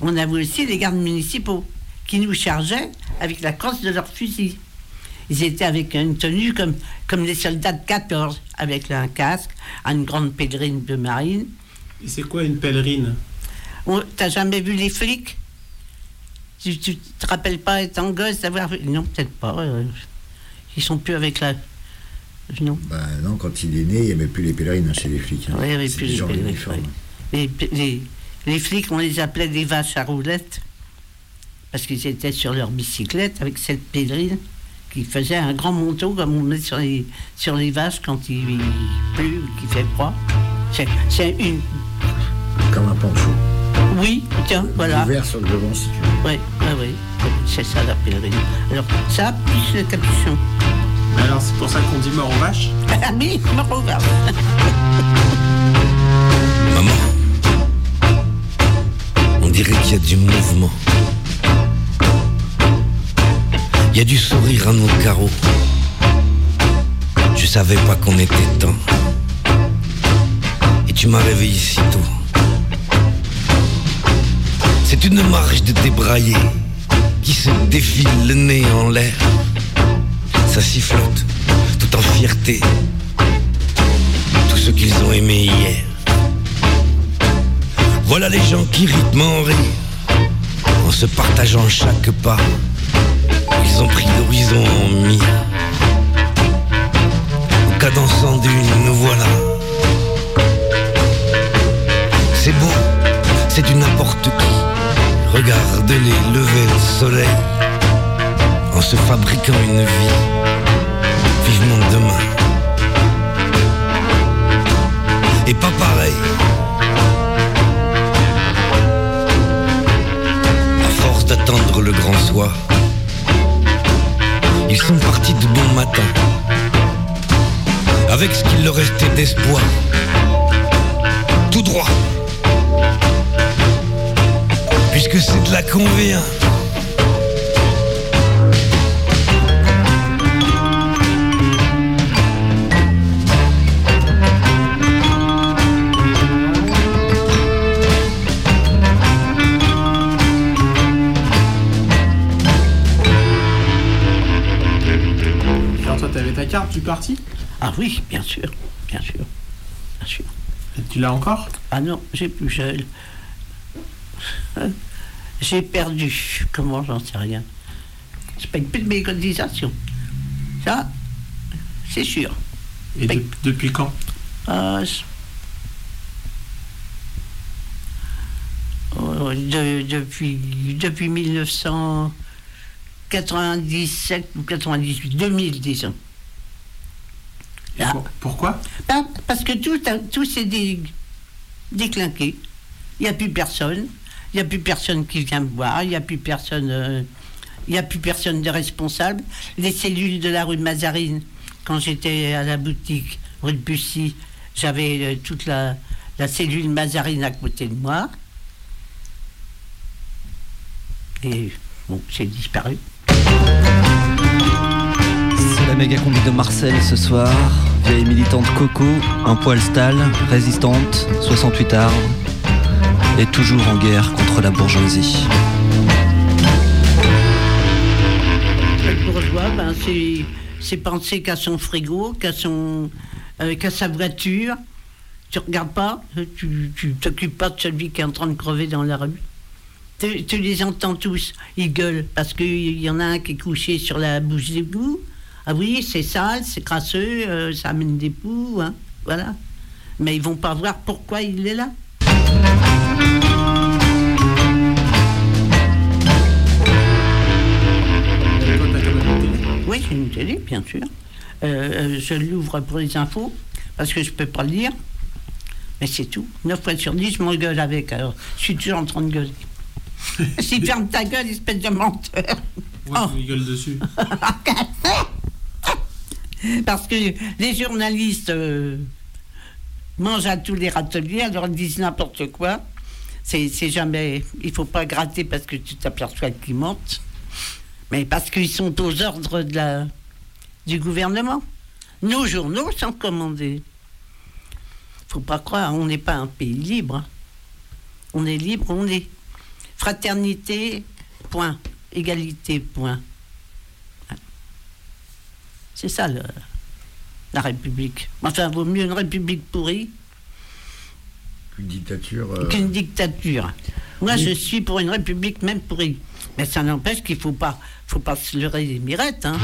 On avait aussi les gardes municipaux qui nous chargeaient avec la crosse de leur fusil. Ils étaient avec une tenue comme, comme les soldats de 14, avec un casque, une grande pèlerine de marine. Et c'est quoi une pèlerine? On- T'as jamais vu les flics? Tu, tu te rappelles pas étant gosse d'avoir vu? Non, peut-être pas. euh, ils sont plus avec la. Non. Bah non, quand il est né, il n'y avait plus les pèlerines hein, chez les flics. hein. Oui, il n'y avait plus les pèlerines, uniforme. Les, les- les flics, on les appelait des vaches à roulettes. parce qu'ils étaient sur leur bicyclette avec cette pèlerine qui faisait un grand manteau comme on met sur les, sur les vaches quand il pleut ou qu'il fait froid. C'est- C'est une. Comme un poncho. Oui, tiens, voilà. Ouvert sur le devant, si tu veux. Oui, oui, oui. C'est ça la pèlerine. Alors, ça, plus le capuchon. Alors c'est pour ça qu'on dit mort aux vaches? Ah oui, mort aux vaches. Maman, on dirait qu'il y a du mouvement. Il y a du sourire à nos carreaux. Je savais pas qu'on était temps. Et tu m'as réveillé si tôt. C'est une marche de débraillés qui se défile le nez en l'air. Ça sifflote tout en fierté. Tout ce qu'ils ont aimé hier. Voilà les gens qui rythment en rire, en se partageant chaque pas. Ils ont pris l'horizon en mire. En cadençant d'une, nous voilà. C'est beau, c'est du n'importe qui. Regarde-les lever le soleil en se fabriquant une vie. Vivement demain. Et pas pareil. À force d'attendre le grand soir, ils sont partis de bon matin, avec ce qu'il leur restait d'espoir. Tout droit. Puisque c'est de là qu'on du parti? Ah oui, bien sûr, bien sûr, bien sûr. Et tu l'as encore? Ah non, j'ai plus. J'ai perdu. Comment j'en sais rien. Plus de mes cotisations. Ça, c'est sûr. Et de- depuis quand? Ah, Oh, de- depuis, depuis 1997 ou 98, 2000 disons. Là. Pourquoi? Ben, Parce que tout, a- tout s'est dé- déclinqué. Il n'y a plus personne. Il n'y a plus personne qui vient me voir. Il n'y a plus personne. euh, il n'y a plus personne de responsable. Les cellules de la rue de Mazarine, quand j'étais à la boutique rue de Bussy, j'avais euh, toute la, la cellule Mazarine à côté de moi. Et bon, j'ai disparu. La méga combi de Marcel ce soir. Vieille militante Coco, un poil style, résistante, 68 arbres. Et toujours en guerre contre la bourgeoisie. Le bourgeois, ben, c'est, penser qu'à son frigo, qu'à, euh, sa voiture. Tu regardes pas, tu, t'occupes pas de celui qui est en train de crever dans la rue. Tu, tu les entends tous, ils gueulent parce qu'il y en a un qui est couché sur la bouche d'égout. Ah oui, c'est sale, c'est crasseux, euh, ça amène des poux, hein, voilà. Mais ils vont pas voir pourquoi il est là. Oui, j'ai une télé, bien sûr. Euh, euh, je l'ouvre pour les infos, parce que je peux pas le lire. Mais c'est tout. 9 fois sur 10, je m'engueule avec. Alors, je suis toujours en train de gueuler. si ferme ta gueule, espèce de menteur. Moi je rigole dessus? Parce que les journalistes euh, mangent à tous les râteliers, alors ils disent n'importe quoi. C'est jamais. Il faut pas gratter parce que tu t'aperçois qu'ils mentent. Mais parce qu'ils sont aux ordres de la, du gouvernement. Nos journaux sont commandés. faut pas croire, on n'est pas un pays libre. On est libre, on est fraternité, point. Égalité, point. C'est ça le- la République. Enfin, vaut mieux une République pourrie Une dictature. euh, qu'une dictature. Moi, je suis pour une République même pourrie. Mais ça n'empêche qu'il ne faut pas, faut pas se leurrer les mirettes. Hein.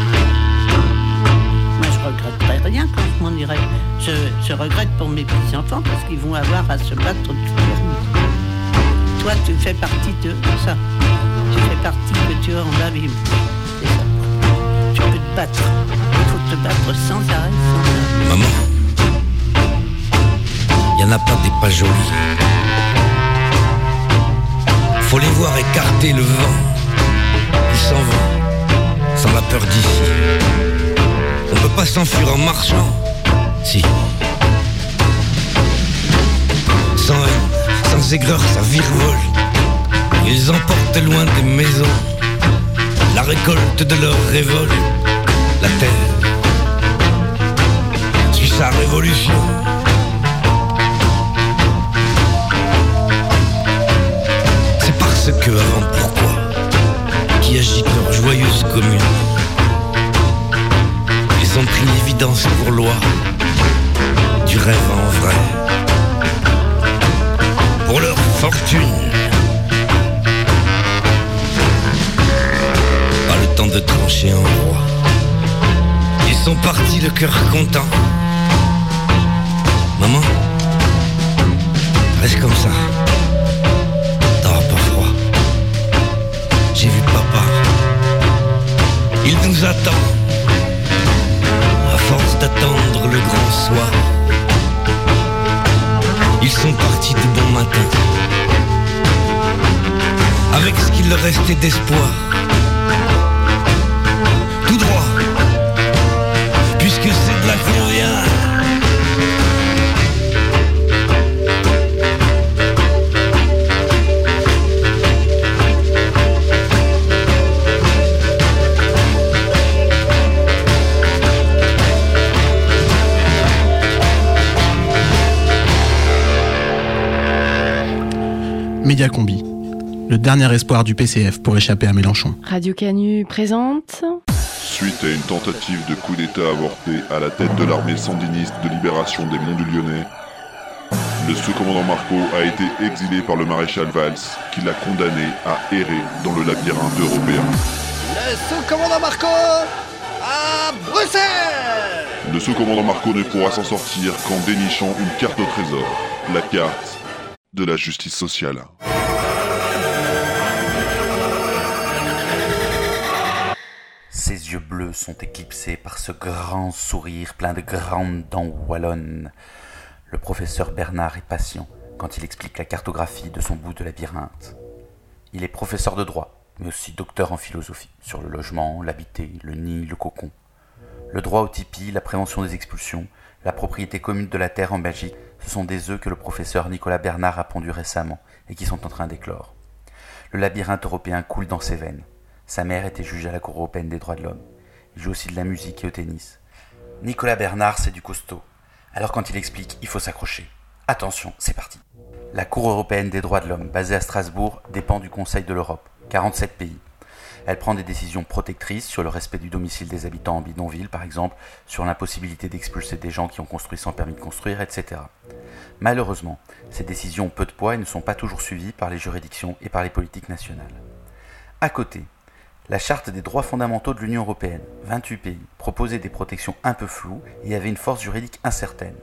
Moi, je regretterais rien quand je m'en irai. Je, je regrette pour mes petits-enfants parce qu'ils vont avoir à se battre toute leur. Toi, tu fais partie de ça. Tu fais partie que tu as en bas, mais Il faut te battre sans arrêt. Maman, y en a pas des pas jolies. Faut les voir écarter le vent. Ils s'en vont, sans la peur d'ici. On peut pas s'enfuir en marchant. Si. Sans haine, sans aigreur, ça virevolte. Ils emportent loin des maisons la récolte de leur révolte. La terre suit sa révolution. C'est parce que avant pourquoi? Qui agitent leur joyeuse commune? Ils ont pris l'évidence pour loi du rêve en vrai. Pour leur fortune. Pas le temps de trancher en roi. Sont partis le cœur content. Maman, reste comme ça. T'auras pas froid. J'ai vu papa. Il nous attend. À force d'attendre le grand soir. Ils sont partis de bon matin. Avec ce qu'il leur restait d'espoir. Vient. Médiacombi, le dernier espoir du PCF pour échapper à Mélenchon. Radio Canu présente. Suite à une tentative de coup d'État avorté à la tête de l'armée sandiniste de libération des Monts du Lyonnais, le sous-commandant Marco a été exilé par le maréchal Valls, qui l'a condamné à errer dans le labyrinthe européen. Le sous-commandant Marco à Bruxelles Le sous-commandant Marco ne pourra s'en sortir qu'en dénichant une carte au trésor, la carte de la justice sociale. Ses yeux bleus sont éclipsés par ce grand sourire plein de grandes dents wallonnes. Le professeur Bernard est patient quand il explique la cartographie de son bout de labyrinthe. Il est professeur de droit, mais aussi docteur en philosophie, sur le logement, l'habité, le nid, le cocon. Le droit au tipi, la prévention des expulsions, la propriété commune de la terre en Belgique, ce sont des œufs que le professeur Nicolas Bernard a pondus récemment et qui sont en train d'éclore. Le labyrinthe européen coule dans ses veines. Sa mère était juge à la Cour européenne des droits de l'homme. Il joue aussi de la musique et au tennis. Nicolas Bernard, c'est du costaud. Alors quand il explique, il faut s'accrocher. Attention, c'est parti. La Cour européenne des droits de l'homme, basée à Strasbourg, dépend du Conseil de l'Europe. 47 pays. Elle prend des décisions protectrices sur le respect du domicile des habitants en bidonville, par exemple, sur l'impossibilité d'expulser des gens qui ont construit sans permis de construire, etc. Malheureusement, ces décisions ont peu de poids et ne sont pas toujours suivies par les juridictions et par les politiques nationales. À côté, la Charte des droits fondamentaux de l'Union européenne, 28 pays, proposait des protections un peu floues et avait une force juridique incertaine.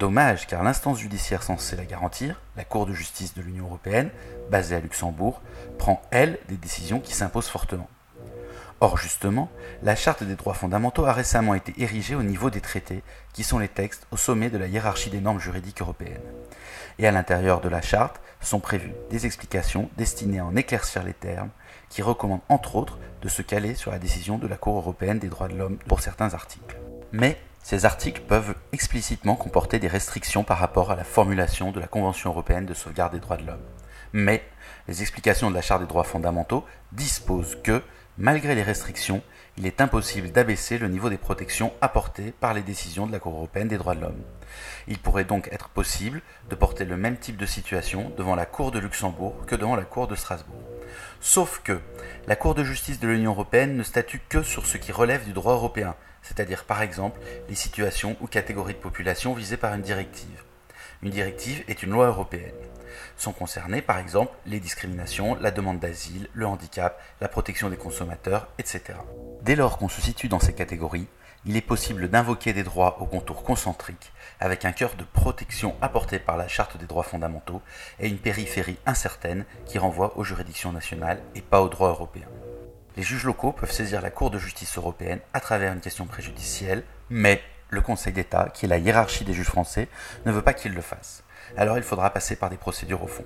Dommage car l'instance judiciaire censée la garantir, la Cour de justice de l'Union européenne, basée à Luxembourg, prend, elle, des décisions qui s'imposent fortement. Or, justement, la Charte des droits fondamentaux a récemment été érigée au niveau des traités, qui sont les textes au sommet de la hiérarchie des normes juridiques européennes. Et à l'intérieur de la Charte sont prévues des explications destinées à en éclaircir les termes, qui recommandent entre autres de se caler sur la décision de la Cour européenne des droits de l'homme pour certains articles. Mais ces articles peuvent explicitement comporter des restrictions par rapport à la formulation de la Convention européenne de sauvegarde des droits de l'homme. Mais les explications de la Charte des droits fondamentaux disposent que, malgré les restrictions, il est impossible d'abaisser le niveau des protections apportées par les décisions de la Cour européenne des droits de l'homme. Il pourrait donc être possible de porter le même type de situation devant la Cour de Luxembourg que devant la Cour de Strasbourg. Sauf que la Cour de justice de l'Union européenne ne statue que sur ce qui relève du droit européen, c'est-à-dire par exemple les situations ou catégories de population visées par une directive. Une directive est une loi européenne. Sont concernés par exemple les discriminations, la demande d'asile, le handicap, la protection des consommateurs, etc. Dès lors qu'on se situe dans ces catégories, il est possible d'invoquer des droits au contour concentrique, avec un cœur de protection apporté par la Charte des droits fondamentaux et une périphérie incertaine qui renvoie aux juridictions nationales et pas au droit européen. Les juges locaux peuvent saisir la Cour de justice européenne à travers une question préjudicielle, mais le Conseil d'État, qui est la hiérarchie des juges français, ne veut pas qu'ils le fassent. Alors il faudra passer par des procédures au fond.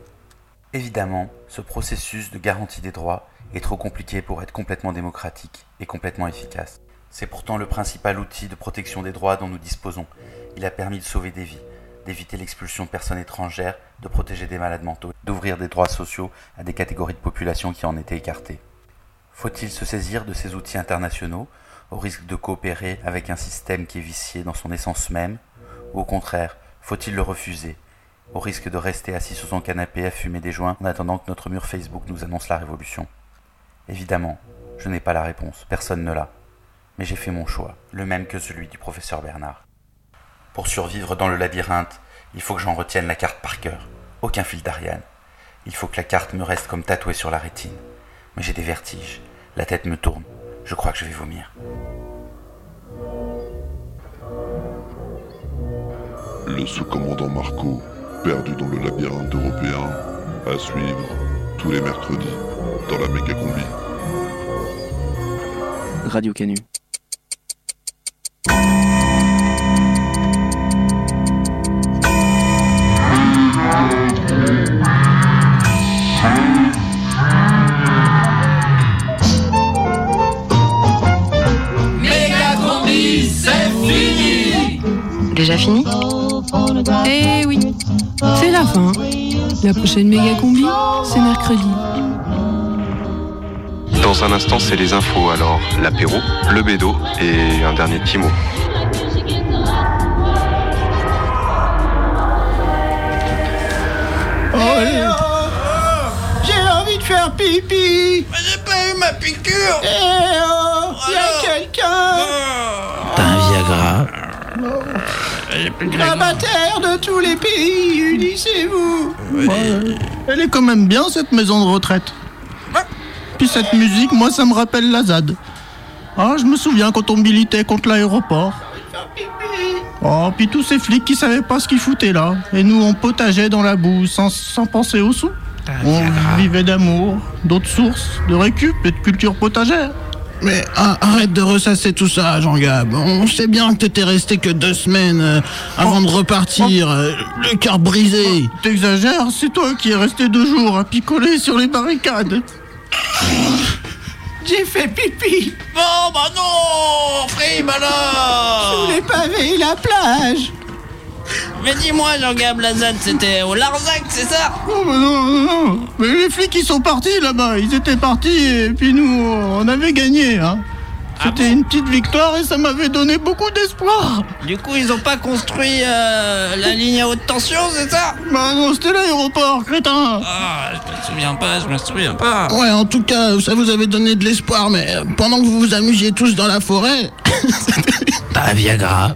Évidemment, ce processus de garantie des droits est trop compliqué pour être complètement démocratique et complètement efficace. C'est pourtant le principal outil de protection des droits dont nous disposons. Il a permis de sauver des vies, d'éviter l'expulsion de personnes étrangères, de protéger des malades mentaux, d'ouvrir des droits sociaux à des catégories de population qui en étaient écartées. Faut-il se saisir de ces outils internationaux au risque de coopérer avec un système qui est vicié dans son essence même? Ou au contraire, faut-il le refuser au risque de rester assis sur son canapé à fumer des joints en attendant que notre mur Facebook nous annonce la révolution? Évidemment, je n'ai pas la réponse, personne ne l'a. Mais j'ai fait mon choix, le même que celui du professeur Bernard. Pour survivre dans le labyrinthe, il faut que j'en retienne la carte par cœur. Aucun fil d'Ariane. Il faut que la carte me reste comme tatouée sur la rétine. Mais j'ai des vertiges. La tête me tourne. Je crois que je vais vomir. Le sous-commandant Marco, perdu dans le labyrinthe européen, à suivre tous les mercredis dans la méga combi. Radio Canu. La fin. La prochaine méga combi, c'est mercredi. Dans un instant, c'est les infos. Alors, l'apéro, le bédo et un dernier petit mot. J'ai envie de faire pipi Mais j'ai pas eu ma piqûre Eh oh Y a quelqu'un Viagra De tous les pays, unissez-vous Elle est quand même bien cette maison de retraite. Puis cette musique, moi ça me rappelle la ZAD. Ah, je me souviens quand on militait contre l'aéroport. Oh, puis tous ces flics qui savaient pas ce qu'ils foutaient là. Et nous, on potageait dans la boue sans, sans penser aux sous. On vivait d'amour, d'autres sources, de récup et de culture potagère. Mais arrête de ressasser tout ça, Jean-Gab. On sait bien que t'étais resté que deux semaines euh, avant de repartir, euh, le cœur brisé. T'exagères, c'est toi qui es resté deux jours à picoler sur les barricades. J'ai fait pipi Bon, bah non Frime alors Sous les pavés la plage Mais dis-moi, Jean-Gab Lazade, c'était au Larzac, c'est ça Oh, mais non, non, non. Mais les flics, ils sont partis là-bas. Ils étaient partis et puis nous, on avait gagné. Hein. C'était une petite victoire et ça m'avait donné beaucoup d'espoir. Du coup, ils ont pas construit euh, la ligne à haute tension, c'est ça Bah non, c'était l'aéroport, crétin. Ah, je me souviens pas, je me souviens pas. Ouais, en tout cas, ça vous avait donné de l'espoir, mais euh, pendant que vous vous amusiez tous dans la forêt, un Viagra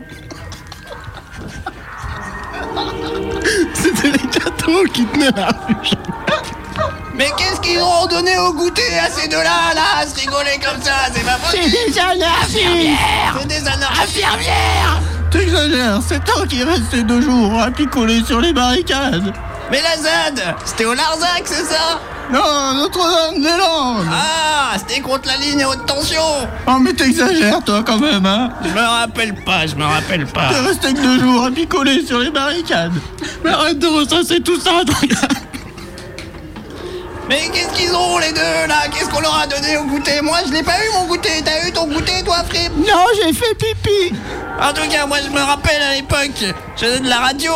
gâteaux qui tenaient la. Mais qu'est-ce qu'ils ont donné au goûter à ces deux-là, là, à se rigoler comme ça C'est pas possible. C'est des anarchistes C'est des anarchistes Infirmières. T'exagères, c'est toi qui es resté deux jours à picoler sur les barricades. Mais la ZAD C'était au Larzac, c'est ça? Non, Notre-Dame-des-Landes. Ah, c'était contre la ligne à haute tension Oh, mais t'exagères, toi, quand même, hein. Je me rappelle pas, je me rappelle pas. T'es resté que deux jours à picoler sur les barricades. Mais arrête de ressasser tout ça. Mais qu'est-ce qu'ils ont les deux là? Qu'est-ce qu'on leur a donné au goûter? Moi je l'ai pas eu mon goûter, t'as eu ton goûter toi Frip Non, j'ai fait pipi En tout cas moi je me rappelle à l'époque, je faisais de la radio.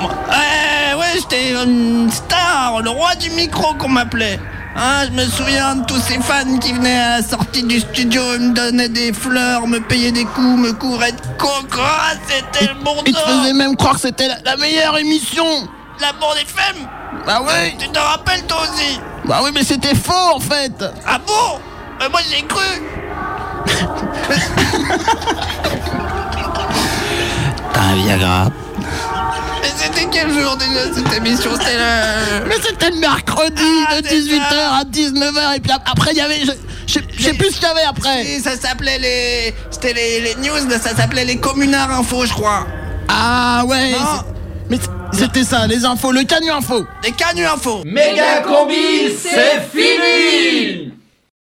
Ouais, ouais, j'étais une star, le roi du micro qu'on m'appelait. Hein, je me souviens de tous ces fans qui venaient à la sortie du studio, me donnaient des fleurs, me payaient des coups, me couvraient de coco, Ah, c'était le bon Ils te temps. faisaient même croire que c'était la, la meilleure émission. La bande FM Bah oui. Tu te rappelles toi aussi? Bah oui, mais c'était faux, en fait. Ah bon? Euh, Moi j'ai cru T'as un Viagra Mais c'était quel jour déjà cette émission C'était le... Mais c'était le mercredi Ah, de c'est 18h ça. à 19h et puis ap- après il y avait je- Je sais- je sais plus ce qu'il y avait après. Si, ça s'appelait les. C'était les, les news, ça s'appelait les communards info, je crois. Ah ouais. Non. Mais c'était ça, les infos, le canu info. Les canus info. Méga combi, c'est fini